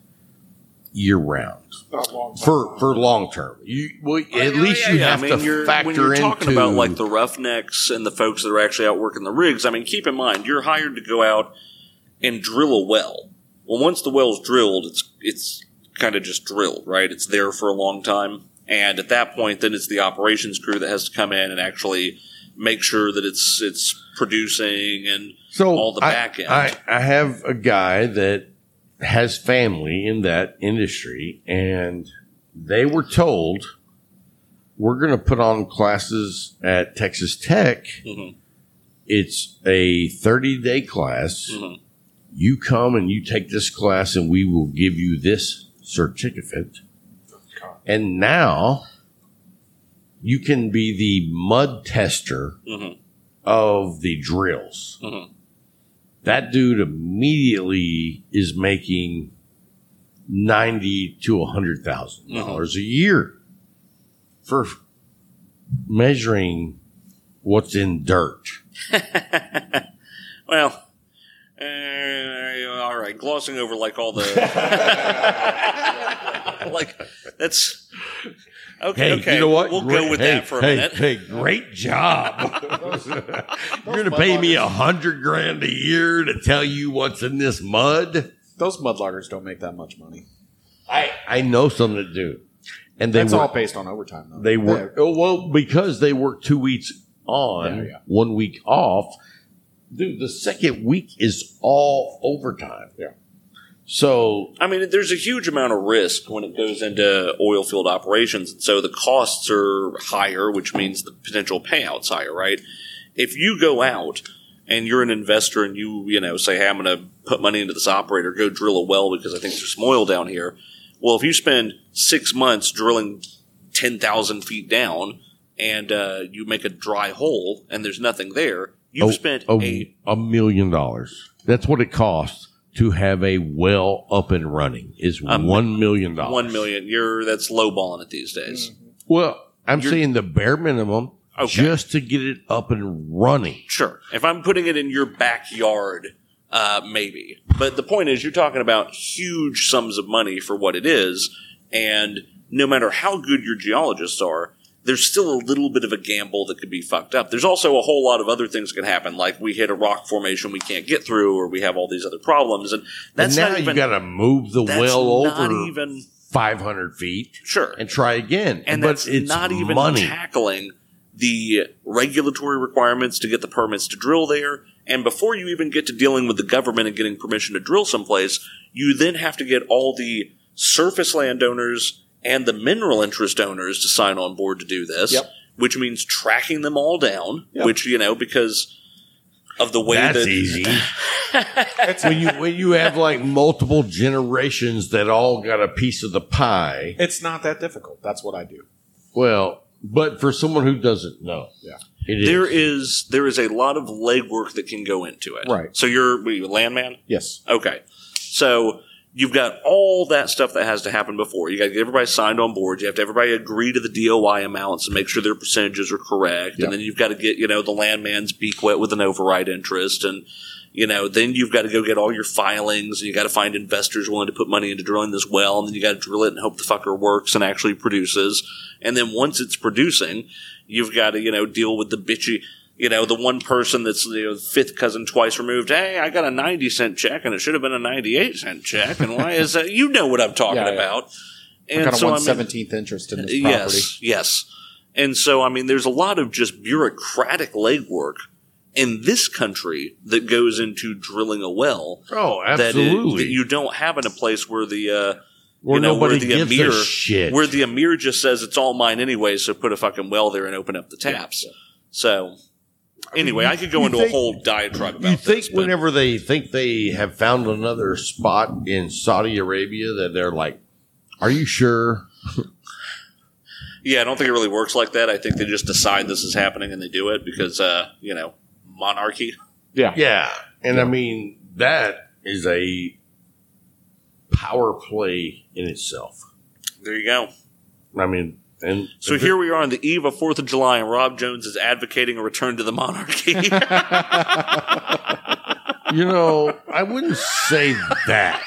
year round for for long term. You well, at least you have I mean, to you're, factor when you're talking into about like the roughnecks and the folks that are actually out working the rigs. I mean, keep in mind you're hired to go out and drill a well. Well, once the well's drilled, it's it's kind of just drilled, right? It's there for a long time, and at that point, then it's the operations crew that has to come in and actually make sure that it's it's producing and so all the I- back end. I, I have a guy that has family in that industry, and they were told we're going to put on classes at Texas Tech. Mhm. It's a 30 day class. Mhm. You come and you take this class, and we will give you this certificate. And now you can be the mud tester Mhm. of the drills. Mhm. That dude immediately is making ninety to a hundred thousand dollars a year for measuring what's in dirt. (laughs) Well, uh, all right, glossing over like all the (laughs) like that's okay. Hey, okay, you know what? We'll Great- go with hey, that for a hey, minute. Hey, great job. (laughs) You're going to pay me a hundred grand a year to tell you what's in this mud. Those mudloggers don't make that much money. I I know some that do, and they That's work, all based on overtime, though. they work oh, well because they work two weeks on, Yeah, yeah. one week off. Dude, the second week is all overtime. Yeah. So I mean, there's a huge amount of risk when it goes into oil field operations, and so the costs are higher, which means the potential payouts higher, right? If you go out and you're an investor and you, you know, say, "Hey, I'm going to put money into this operator, go drill a well because I think there's some oil down here." Well, if you spend six months drilling ten thousand feet down and uh, you make a dry hole and there's nothing there, you've a- spent a, a a million dollars. That's what it costs to have a well up and running. Is Um, one million dollars. one million. You're that's lowballing it these days. Well, I'm You're- saying the bare minimum Okay. just to get it up and running. Sure. If I'm putting it in your backyard, uh, maybe. But the point is, you're talking about huge sums of money for what it is, and no matter how good your geologists are, there's still a little bit of a gamble that could be fucked up. There's also a whole lot of other things that can happen, like we hit a rock formation we can't get through, or we have all these other problems, and that's and now not even. you got to move the well over even 500 feet sure. and try again. and but that's it's not even money. tackling the regulatory requirements to get the permits to drill there. And before you even get to dealing with the government and getting permission to drill someplace, you then have to get all the surface landowners and the mineral interest owners to sign on board to do this, Yep. which means tracking them all down, Yep. which, you know, because of the way That's that easy. when you when you have like multiple generations that all got a piece of the pie. It's not that difficult. That's what I do. Well, but for someone who doesn't know, Yeah. it is. there is there is a lot of legwork that can go into it. Right. So you're, what are you, a landman? Yes. Okay. So you've got all that stuff that has to happen before. You got to get everybody signed on board. You have to everybody agree to the DOI amounts and make sure their percentages are correct. Yeah. And then you've got to get, you know, the landman's beak wet with an override interest. And, you know, then you've got to go get all your filings and you got to find investors willing to put money into drilling this well. And then you got to drill it and hope the fucker works and actually produces. And then once it's producing, you've got to, you know, deal with the bitchy, you know, the one person that's you know, fifth cousin twice removed. Hey, I got a 90 cent check and it should have been a 98 cent check. And why is that? You know what I'm talking Yeah, yeah. about. I And got a so, I mean, seventeenth interest in this property. yes, yes. And so, I mean, there's a lot of just bureaucratic legwork in this country that goes into drilling a well. oh, That, it- absolutely. that you don't have in a place where the, uh, Where you know, nobody where the gives emir, a shit. where the emir just says it's all mine anyway, so put a fucking well there and open up the taps. So, anyway, I could go into think- a whole diatribe about that. you think this. but- whenever they think they have found another spot in Saudi Arabia that they're like, "Are you sure?" yeah, I don't think it really works like that. I think they just decide this is happening and they do it because, uh, you know, monarchy. Yeah. Yeah, and I mean that is a power play in itself. There you go. I mean, and So here we are on the eve of Fourth of July, and Rob Jones is advocating a return to the monarchy. (laughs) you know, I wouldn't say that.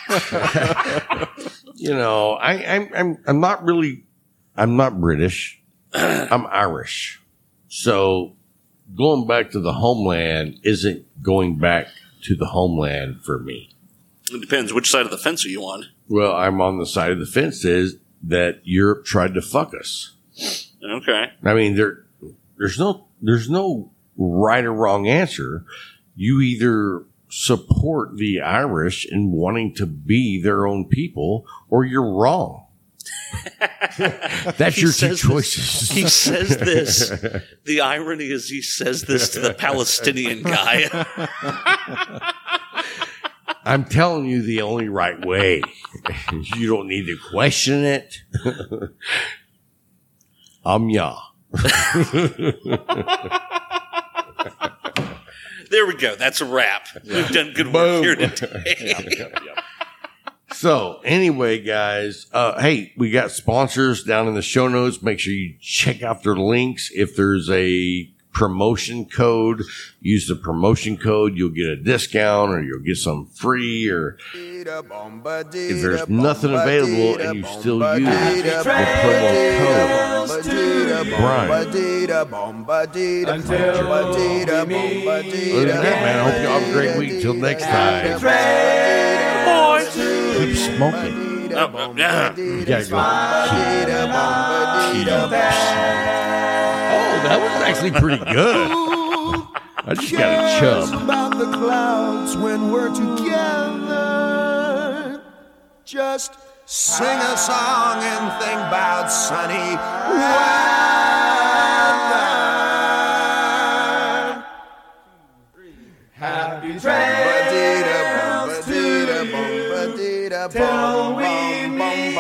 (laughs) you know, I, I'm I'm I'm not really I'm not British. (clears throat) I'm Irish. So going back to the homeland isn't going back to the homeland for me. it depends which side of the fence are you on. Well, I'm on the side of the fence is that Europe tried to fuck us. Okay. I mean, there, there's no, there's no right or wrong answer. You either support the Irish in wanting to be their own people, or you're wrong. That's (laughs) He your two says this- choices. He says this. (laughs) The irony is he says this to the Palestinian guy. (laughs) I'm telling you the only right way. (laughs) you don't need to question it. (laughs) I'm ya. (laughs) There we go. That's a wrap. We've done good work here today. So anyway, guys, uh, hey, we got sponsors down in the show notes. Make sure you check out their links. If there's a promotion code, use the promotion code. You'll get a discount or you'll get some free or if there's nothing available and you still use the promo code, Brian. Other than that, man, I hope you all have a great week. Until next time. Keep smoking. Oh, yeah. You gotta go. Oh, that was actually pretty good. I just got a chub. about the clouds when we're together. Just sing a song and think about sunny weather. Happy trails to you till we meet